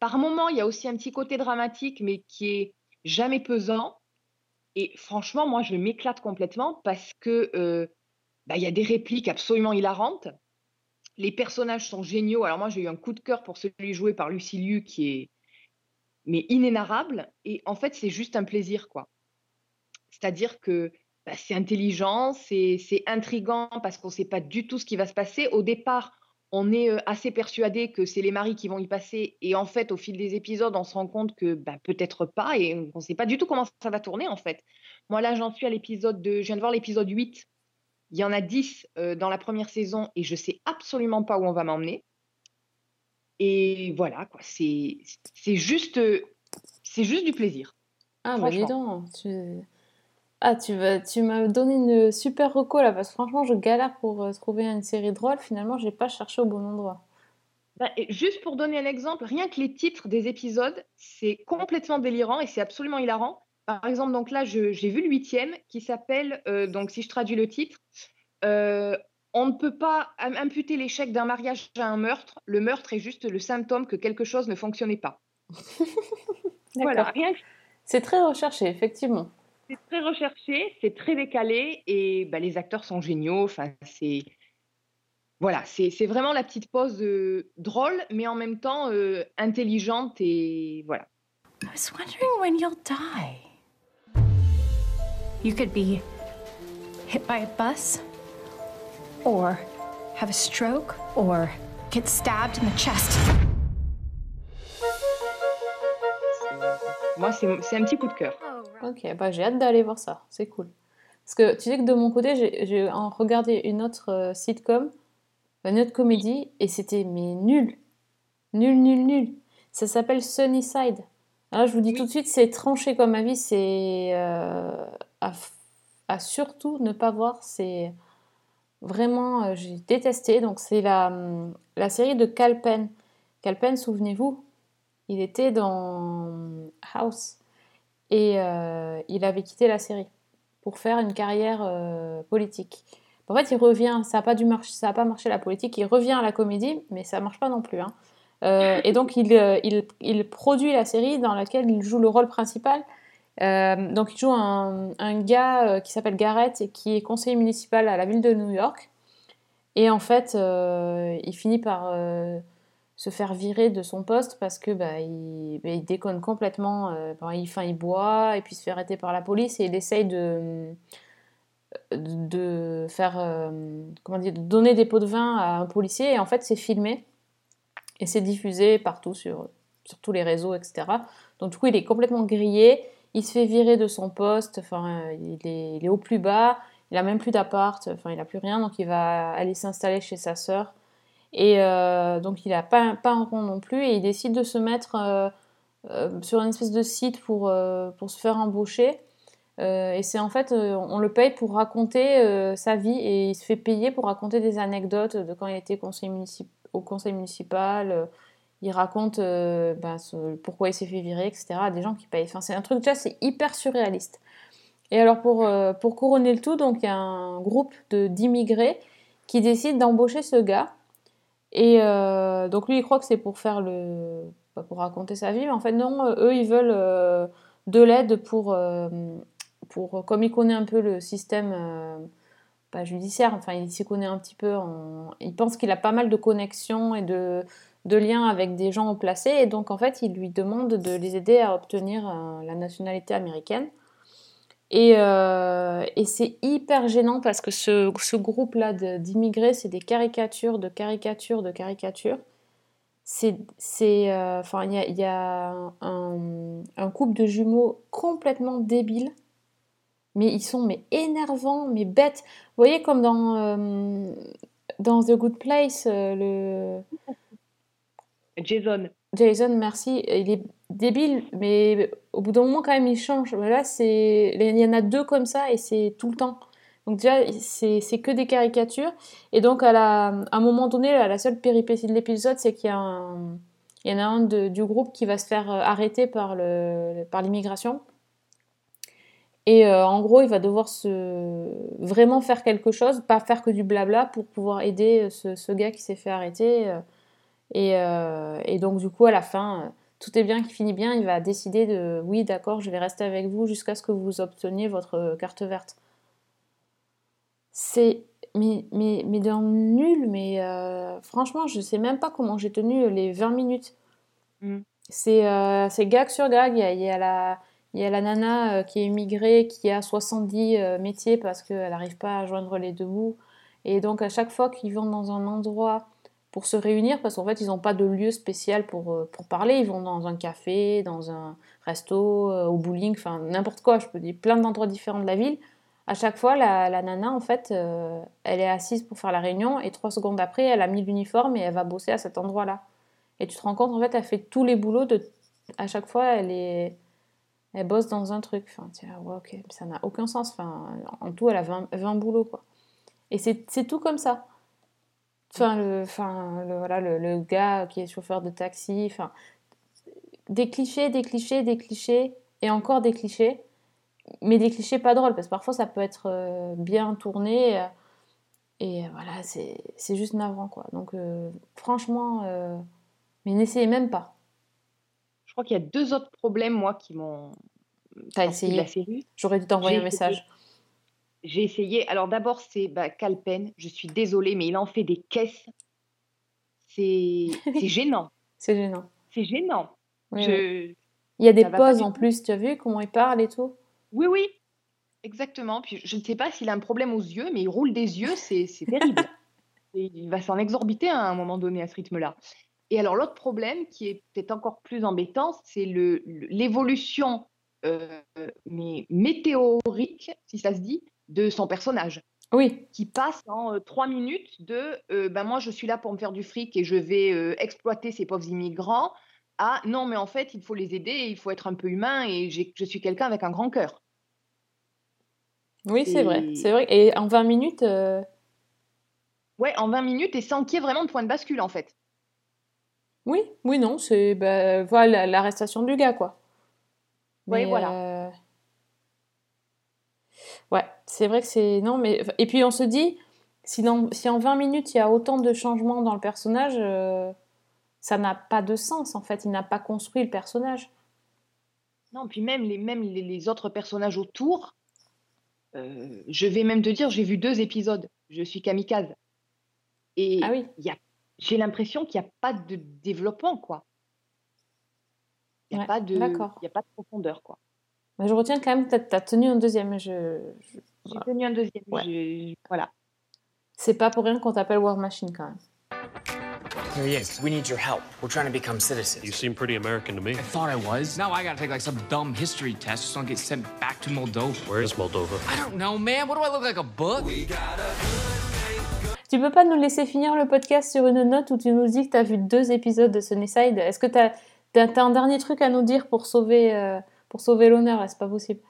Par moments, il y a aussi un petit côté dramatique, mais qui est jamais pesant. Et franchement, moi, je m'éclate complètement parce que euh, bah, il y a des répliques absolument hilarantes. Les personnages sont géniaux. Alors moi, j'ai eu un coup de cœur pour celui joué par Lucy Liu qui est mais inénarrable. Et en fait, c'est juste un plaisir, quoi. C'est-à-dire que bah, c'est intelligent, c'est intriguant parce qu'on ne sait pas du tout ce qui va se passer. Au départ, on est euh, assez persuadé que c'est les maris qui vont y passer. Et en fait, au fil des épisodes, on se rend compte que bah, peut-être pas. Et on ne sait pas du tout comment ça va tourner, en fait. Moi, là, j'en suis à l'épisode de. Je viens de voir l'épisode 8. Il y en a 10 euh, dans la première saison et je sais absolument pas où on va m'emmener. Et voilà, quoi. C'est juste, euh, c'est juste du plaisir. Ah, bah dis Franchement. donc, tu... Ah, tu vas, tu m'as donné une super reco là, parce que franchement, je galère pour euh, trouver une série drôle. Finalement, j'ai pas cherché au bon endroit. Bah, et juste pour donner un exemple, rien que les titres des épisodes, c'est complètement délirant et c'est absolument hilarant. Par exemple, donc là, j'ai vu le huitième qui s'appelle, euh, donc si je traduis le titre, euh, On ne peut pas im- imputer l'échec d'un mariage à un meurtre. Le meurtre est juste le symptôme que quelque chose ne fonctionnait pas. [laughs] Voilà, D'accord. rien que C'est très recherché, effectivement. C'est très recherché, c'est très décalé et bah, les acteurs sont géniaux. Enfin, c'est voilà, c'est vraiment la petite pause euh, drôle, mais en même temps euh, intelligente et voilà. I was wondering when you'll die. You could be hit by a bus, or have a stroke, or get stabbed in the chest. Moi, c'est un petit coup de cœur. Ok, bah j'ai hâte d'aller voir ça, c'est cool. Parce que tu sais que de mon côté, j'ai regardé une autre euh, sitcom, une autre comédie, et c'était mais nul. Nul, nul, nul. Ça s'appelle Sunnyside. Alors je vous dis tout de suite, c'est tranché comme avis, c'est euh, à, surtout ne pas voir, c'est vraiment, euh, j'ai détesté. Donc c'est la, la série de Calpen. Calpen, souvenez-vous, il était dans House et euh, il avait quitté la série pour faire une carrière euh, politique. En fait, il revient, ça n'a pas, pas marché la politique, il revient à la comédie, mais ça marche pas non plus. hein. Euh, et donc, il, il, produit la série dans laquelle il joue le rôle principal. Donc, il joue un, un gars qui s'appelle Garrett et qui est conseiller municipal à la ville de New York. Et en fait, il finit par se faire virer de son poste parce que bah, il, bah, déconne complètement. euh, il, boit et puis se fait arrêter par la police et il essaye de, de faire euh, comment dire, de donner des pots de vin à un policier et en fait c'est filmé et c'est diffusé partout sur, sur tous les réseaux, etc. Donc du coup il est complètement grillé, il se fait virer de son poste, enfin il est, il est au plus bas, il a même plus d'appart, enfin il a plus rien, donc il va aller s'installer chez sa sœur. Et euh, donc il a pas, un rond non plus et il décide de se mettre euh, euh, sur une espèce de site pour, pour se faire embaucher. Et c'est en fait, on le paye pour raconter sa vie et il se fait payer pour raconter des anecdotes de quand il était au conseil municipal. il raconte ben, pourquoi il s'est fait virer, etc. à des gens qui payent. Enfin, c'est un truc, déjà, c'est hyper surréaliste. Et alors, pour, pour couronner le tout, donc il y a un groupe d'immigrés qui décide d'embaucher ce gars. Et euh, donc, lui, il croit que c'est pour faire le. pour raconter sa vie, mais en fait, non, euh, eux, ils veulent euh, de l'aide pour. pour, comme il connaît un peu le système pas judiciaire, enfin il s'y connaît un petit peu, il pense qu'il a pas mal de connexions et de, de liens avec des gens haut placés, et donc en fait il lui demande de les aider à obtenir la nationalité américaine. Et, euh, et c'est hyper gênant parce que ce, ce groupe-là de- d'immigrés, c'est des caricatures, de caricatures, de caricatures. C'est, euh, enfin, il y a, il y a un, un couple de jumeaux complètement débile mais ils sont mais énervants, mais bêtes. Vous voyez comme dans, euh, dans The Good Place, le Jason. Jason, merci, il est débile, mais au bout d'un moment quand même il change. Là, il y en a deux comme ça et c'est tout le temps. Donc déjà, c'est que des caricatures. Et donc à, la, à un moment donné, la, seule péripétie de l'épisode, c'est qu'il y y en a un de- du groupe qui va se faire euh, arrêter par l'immigration. Et euh, en gros, il va devoir se vraiment faire quelque chose, pas faire que du blabla pour pouvoir aider ce, ce gars qui s'est fait arrêter. euh. Et, euh, et donc, du coup, à la fin, euh, tout est bien qui finit bien. Il va décider de oui, d'accord, je vais rester avec vous jusqu'à ce que vous obteniez votre euh, carte verte. C'est mais, mais, mais dans nul, mais euh, franchement, je sais même pas comment j'ai tenu les 20 minutes. Mm. C'est euh, c'est gag sur gag. Il y a, y a la, il y a la nana euh, qui est immigrée, qui a 70 euh, métiers parce qu'elle n'arrive pas à joindre les deux bouts. Et donc, à chaque fois qu'ils vont dans un endroit pour se réunir, parce qu'en fait, ils n'ont pas de lieu spécial pour, euh, pour parler, ils vont dans un café, dans un resto, euh, au bowling, enfin n'importe quoi, je peux dire plein d'endroits différents de la ville. À chaque fois, la, la nana, en fait, euh, elle est assise pour faire la réunion et trois secondes après, elle a mis l'uniforme et elle va bosser à cet endroit-là. Et tu te rends compte, en fait, elle fait tous les boulots de. À chaque fois, elle est. Elle bosse dans un truc. Enfin, tu vois, ouais, ok, ça n'a aucun sens. En tout, elle a 20, 20 boulots, quoi. Et c'est tout comme ça. Enfin, le, enfin, le, voilà, le, le gars qui est chauffeur de taxi, enfin, des clichés, des clichés, des clichés, et encore des clichés, mais des clichés pas drôles, parce que parfois ça peut être euh, bien tourné, euh, et voilà, c'est juste navrant, quoi. Donc, euh, franchement, euh, mais n'essayez même pas. Je crois qu'il y a deux autres problèmes, moi, qui m'ont T'as essayé. J'aurais dû t'envoyer un message. essayé. J'ai essayé. Alors d'abord, c'est bah, Calpen. Je suis désolée, mais il en fait des caisses. C'est [laughs] gênant. C'est gênant. C'est gênant. Oui, Je- oui. Il y a des pauses en plus, tu as vu comment il parle et tout? Oui, oui, exactement. Puis je ne sais pas s'il a un problème aux yeux, mais il roule des yeux, c'est terrible. [laughs] Et il va s'en exorbiter à un moment donné à ce rythme-là. Et alors l'autre problème qui est peut-être encore plus embêtant, c'est le- le- l'évolution euh, mais météorique, si ça se dit, de son personnage. Oui. Qui passe en euh, trois minutes de euh, ben moi je suis là pour me faire du fric et je vais euh, exploiter ces pauvres immigrants à non mais en fait il faut les aider, et il faut être un peu humain et je suis quelqu'un avec un grand cœur. Oui, c'est vrai. C'est vrai. Et en 20 minutes, Ouais, en 20 minutes et sans qu'il y ait vraiment de point de bascule en fait. oui, oui, non, c'est bah, voilà l'arrestation du gars, quoi. Mais, voilà. Ouais, c'est vrai que c'est. Non, mais. Et puis on se dit, si, dans... si en 20 minutes il y a autant de changements dans le personnage, euh, ça n'a pas de sens en fait. Il n'a pas construit le personnage. Non, puis même les, même les, les autres personnages autour, euh, je vais même te dire, j'ai vu deux épisodes. Je suis kamikaze. Et Ah oui. y a, j'ai l'impression qu'il n'y a pas de développement, quoi. Il n'y a, Ouais, pas de- d'accord. il y a pas de profondeur, quoi. Mais je retiens quand même que tu as tenu un deuxième. Je... je- J'ai voilà. tenu un deuxième. Ouais. je- Voilà. C'est pas pour rien qu'on t'appelle War Machine quand même. Here he is. We need your help. We're trying to become citizens. You seem pretty American to me. I thought I was. Now I gotta take like some dumb history test just so I don't get sent back to Moldova. Where is Moldova? I don't know, man. What do I look like a book? Tu peux pas nous laisser finir le podcast sur une note où tu nous dis que tu as vu deux épisodes de Sunnyside? Est-ce que tu as, un dernier truc à nous dire pour sauver, euh, pour sauver l'honneur C'est pas possible?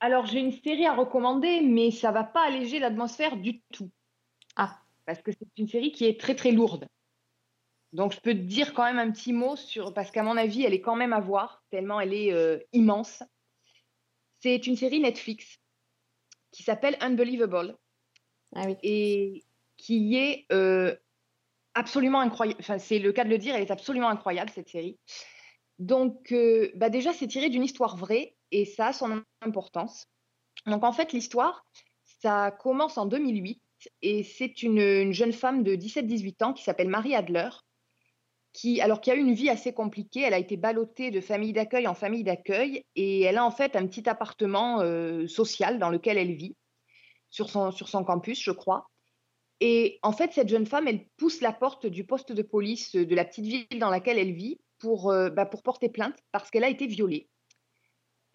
Alors, j'ai une série à recommander, mais ça va pas alléger l'atmosphère du tout. Ah. Parce que c'est une série qui est très très lourde. Donc, je peux te dire quand même un petit mot sur. Parce qu'à mon avis, elle est quand même à voir, tellement elle est euh, immense. C'est une série Netflix qui s'appelle Unbelievable Ah oui. et qui est euh, absolument incroyable. Enfin, c'est le cas de le dire, elle est absolument incroyable cette série. Donc, euh, bah déjà, c'est tiré d'une histoire vraie et ça a son importance. Donc, en fait, l'histoire, ça commence en 2008 et c'est une, une jeune femme de 17-18 ans qui s'appelle Marie Adler, qui, alors, qui a eu une vie assez compliquée. Elle a été ballottée de famille d'accueil en famille d'accueil et elle a en fait un petit appartement euh, social dans lequel elle vit sur son campus, je crois. Et en fait, cette jeune femme, elle pousse la porte du poste de police de la petite ville dans laquelle elle vit pour, euh, bah, pour porter plainte parce qu'elle a été violée.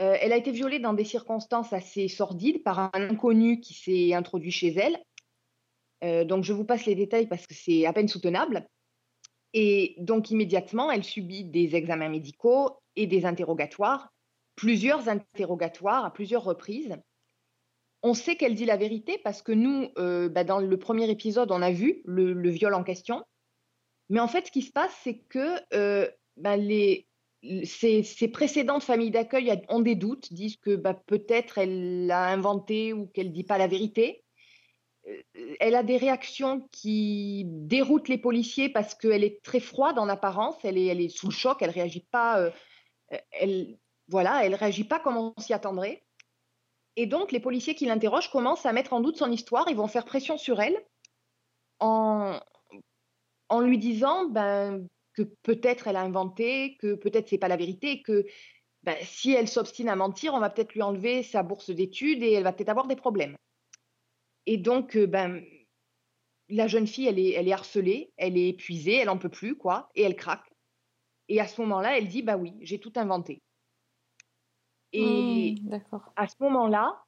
Euh, elle a été violée dans des circonstances assez sordides par un inconnu qui s'est introduit chez elle. Euh, donc, je vous passe les détails parce que c'est à peine soutenable. Et donc, immédiatement, elle subit des examens médicaux et des interrogatoires, plusieurs interrogatoires à plusieurs reprises. On sait qu'elle dit la vérité parce que nous, bah, dans le premier épisode, on a vu le, viol en question. Mais en fait, ce qui se passe, c'est que bah, ses précédentes familles d'accueil ont des doutes, disent que bah, peut-être elle l'a inventé ou qu'elle ne dit pas la vérité. Euh, Elle a des réactions qui déroutent les policiers parce qu'elle est très froide en apparence, elle est, sous le choc, elle réagit pas, euh, voilà, elle réagit pas comme on s'y attendrait. Et donc, les policiers qui l'interrogent commencent à mettre en doute son histoire. Ils vont faire pression sur elle en, en lui disant ben, que peut-être elle a inventé, que peut-être c'est pas la vérité, que ben, si elle s'obstine à mentir, on va peut-être lui enlever sa bourse d'études et elle va peut-être avoir des problèmes. Et donc, euh, ben, la jeune fille, elle est, elle est harcelée, elle est épuisée, elle en peut plus, quoi, et elle craque. Et à ce moment-là, elle dit, bah oui, j'ai tout inventé. Et d'accord. à ce moment-là,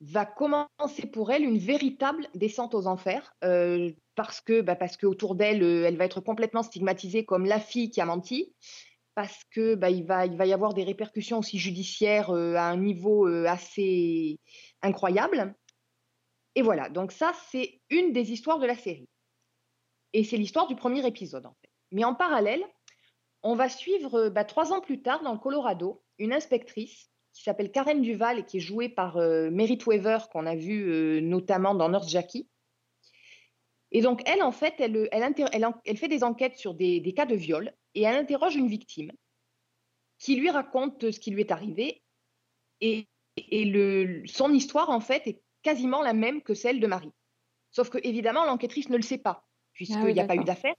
va commencer pour elle une véritable descente aux enfers, euh, parce que, bah, parce qu'autour d'elle, euh, elle va être complètement stigmatisée comme la fille qui a menti, parce que bah, il va, il va y avoir des répercussions aussi judiciaires euh, à un niveau assez incroyable. Et voilà, donc ça, c'est une des histoires de la série. Et c'est l'histoire du premier épisode, en fait. Mais en parallèle, on va suivre bah, trois ans plus tard, dans le Colorado, une inspectrice qui s'appelle Karen Duval et qui est jouée par euh, Merit Weaver, qu'on a vu euh, notamment dans Nurse Jackie. Et donc, elle, en fait, elle, elle, inter- elle en- elle fait des enquêtes sur des, des cas de viol et elle interroge une victime qui lui raconte ce qui lui est arrivé. Et, et le, son histoire, en fait, est quasiment la même que celle de Marie. Sauf que, évidemment, l'enquêtrice ne le sait pas, puisqu'il Ah oui, n'y a pas eu d'affaire,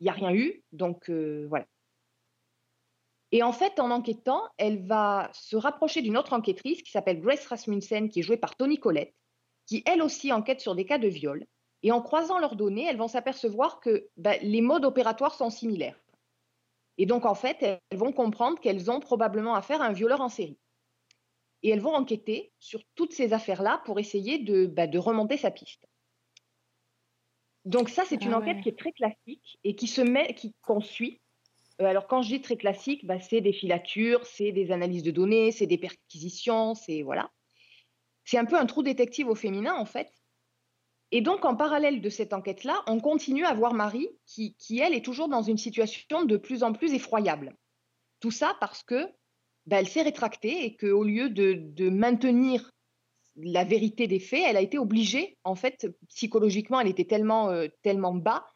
il n'y a rien eu. Donc, euh, voilà. Et en fait, en enquêtant, elle va se rapprocher d'une autre enquêtrice qui s'appelle Grace Rasmussen, qui est jouée par Toni Collette, qui elle aussi enquête sur des cas de viol. Et en croisant leurs données, elles vont s'apercevoir que bah, les modes opératoires sont similaires. Et donc, en fait, elles vont comprendre qu'elles ont probablement affaire à un violeur en série. Et elles vont enquêter sur toutes ces affaires-là pour essayer de, bah, de remonter sa piste. Donc ça, c'est une Ah enquête ouais. qui est très classique et qui se met, qui qu'on suit. Euh, alors quand je dis très classique, bah, c'est des filatures, c'est des analyses de données, c'est des perquisitions, c'est voilà. C'est un peu un trou détective au féminin en fait. Et donc en parallèle de cette enquête-là, on continue à voir Marie qui, qui elle est toujours dans une situation de plus en plus effroyable. Tout ça parce que bah, elle s'est rétractée et qu'au lieu de, de maintenir la vérité des faits, elle a été obligée, en fait, psychologiquement, elle était tellement, euh, tellement bas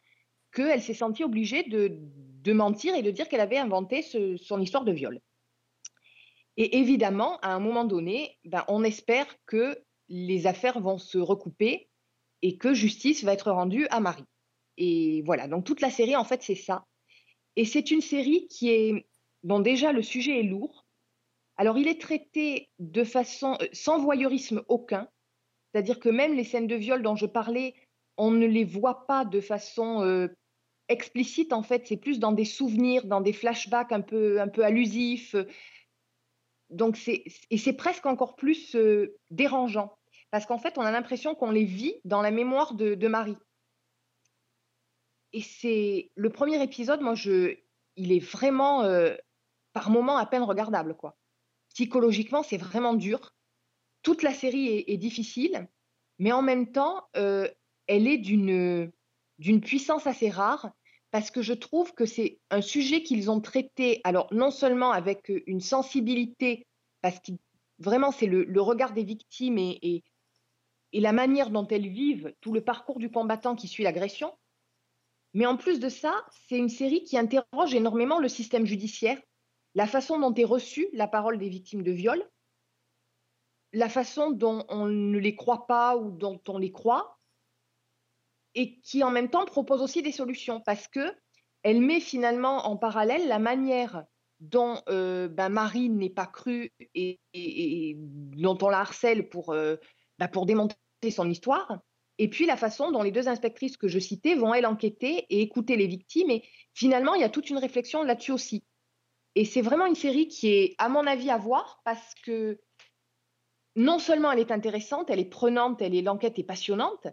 qu'elle s'est sentie obligée de, de mentir et de dire qu'elle avait inventé son histoire de viol. Et évidemment, à un moment donné, ben, on espère que les affaires vont se recouper et que justice va être rendue à Marie. Et voilà, donc toute la série, en fait, c'est ça. Et c'est une série qui est, bon, déjà, le sujet est lourd. Alors, il est traité de façon euh, sans voyeurisme aucun, c'est-à-dire que même les scènes de viol dont je parlais, on ne les voit pas de façon euh, explicite, en fait, c'est plus dans des souvenirs, dans des flashbacks un peu, un peu allusifs. Donc, c'est, et c'est presque encore plus euh, dérangeant, parce qu'en fait, on a l'impression qu'on les vit dans la mémoire de, Marie. Et c'est le premier épisode, moi, je, il est vraiment euh, par moments à peine regardable, quoi. Psychologiquement, c'est vraiment dur. Toute la série est, est difficile, mais en même temps, euh, elle est d'une d'une puissance assez rare parce que je trouve que c'est un sujet qu'ils ont traité, alors non seulement avec une sensibilité, parce que vraiment c'est le, regard des victimes et, et la manière dont elles vivent tout le parcours du combattant qui suit l'agression, mais en plus de ça, c'est une série qui interroge énormément le système judiciaire, la façon dont est reçue la parole des victimes de viol, la façon dont on ne les croit pas ou dont on les croit, et qui en même temps propose aussi des solutions parce que elle met finalement en parallèle la manière dont euh, ben, Marie n'est pas crue et, et- dont on la harcèle pour, euh, ben, pour démonter son histoire, et puis la façon dont les deux inspectrices que je citais vont, elles, enquêter et écouter les victimes. Et finalement, il y a toute une réflexion là-dessus aussi. Et c'est vraiment une série qui est, à mon avis, à voir parce que non seulement elle est intéressante, elle est prenante, elle est, l'enquête est passionnante.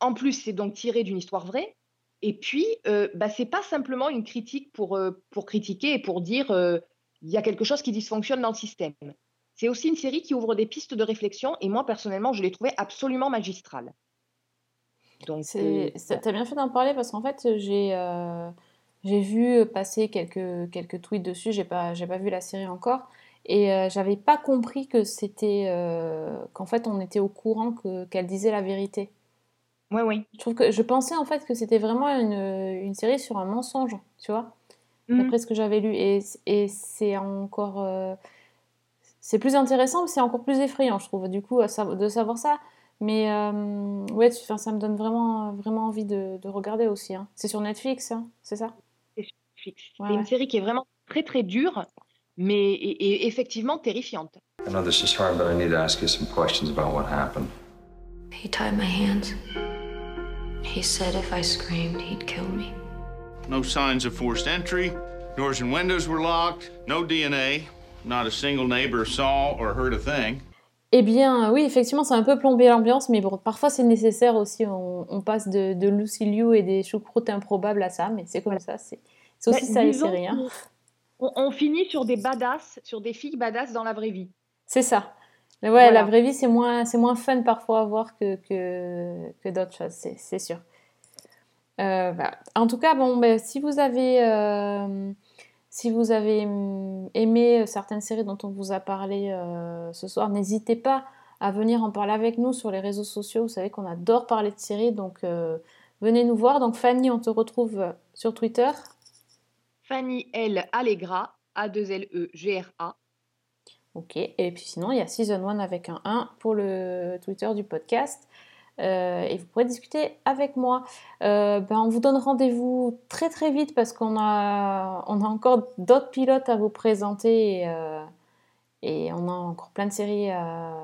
En plus, c'est donc tiré d'une histoire vraie. Et puis, euh, bah, c'est pas simplement une critique pour, euh, pour critiquer et pour dire euh, il y a quelque chose qui dysfonctionne dans le système. C'est aussi une série qui ouvre des pistes de réflexion et moi, personnellement, je l'ai trouvée absolument magistrale. Donc, euh, t'as bien fait d'en parler parce qu'en fait, j'ai, euh, j'ai vu passer quelques, quelques tweets dessus, j'ai pas, j'ai pas vu la série encore, et j'avais pas compris que c'était, qu'en fait, on était au courant que, qu'elle disait la vérité. Oui, oui. Je trouve que, je pensais en fait que c'était vraiment une, une série sur un mensonge, tu vois, Mhm. d'après ce que j'avais lu, et, et c'est encore, euh, c'est plus intéressant, c'est encore plus effrayant, je trouve, du coup, de savoir ça. Mais euh, ouais, ça me donne vraiment, vraiment envie de, de regarder aussi. Hein. C'est sur Netflix, hein, c'est ça? C'est sur Netflix. c'est une série qui est vraiment très très dure, mais et, et effectivement terrifiante. I know this is hard, but I need to ask you some questions about what happened. He tied my hands. He said if I screamed, he'd kill me. No signs of forced entry. Doors and windows were locked. No DNA. Not a single neighbor saw or heard a thing. Eh bien, oui, effectivement, c'est un peu plombé l'ambiance, mais bon, parfois c'est nécessaire aussi. On, passe de, de, Lucy Liu et des choucroutes improbables à ça, mais c'est comme ça. C'est aussi bah, ça les séries. Hein. On, on, finit sur des badass, sur des filles badass dans la vraie vie. C'est ça. Ouais, la vraie vie, c'est moins, c'est moins fun parfois à voir que, que, que d'autres choses, c'est sûr. Euh, en tout cas, bon, ben, si vous avez, euh, si vous avez hum, aimé certaines séries dont on vous a parlé euh, ce soir, n'hésitez pas à venir en parler avec nous sur les réseaux sociaux. Vous savez qu'on adore parler de séries, donc venez nous voir. Donc Fanny, on te retrouve sur Twitter. Fanny L Allegra, A2LE-G-R-A. Ok, et puis sinon, il y a Season 1 avec un 1 pour le Twitter du podcast. Euh, et vous pourrez discuter avec moi. Euh, ben, on vous donne rendez-vous très très vite parce qu'on a, on a encore d'autres pilotes à vous présenter et, euh, on a encore plein de séries à,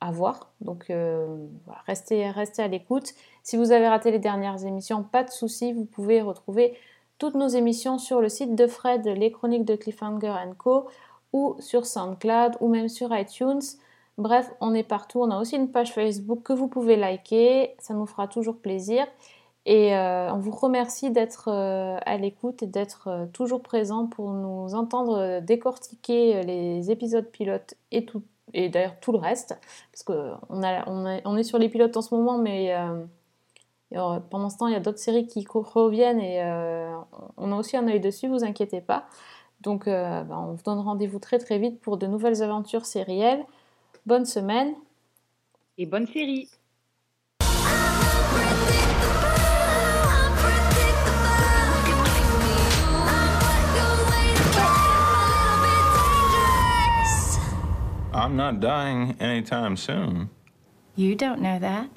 à voir. Donc voilà, restez, restez à l'écoute. Si vous avez raté les dernières émissions, pas de souci, vous pouvez retrouver toutes nos émissions sur le site de Fred, les chroniques de Cliffhanger Co sur SoundCloud ou même sur iTunes. Bref, on est partout. On a aussi une page Facebook que vous pouvez liker. Ça nous fera toujours plaisir. Et euh, on vous remercie d'être euh, à l'écoute et d'être euh, toujours présent pour nous entendre décortiquer les épisodes pilotes et d'ailleurs tout le reste. Parce qu'on on, on est sur les pilotes en ce moment, mais pendant ce temps, il y a d'autres séries qui reviennent et on a aussi un œil dessus, vous inquiétez pas. Donc, euh, bah, on vous donne rendez-vous très très vite pour de nouvelles aventures sérielles. Bonne semaine. Et bonne série. I'm not dying anytime soon. You don't know that.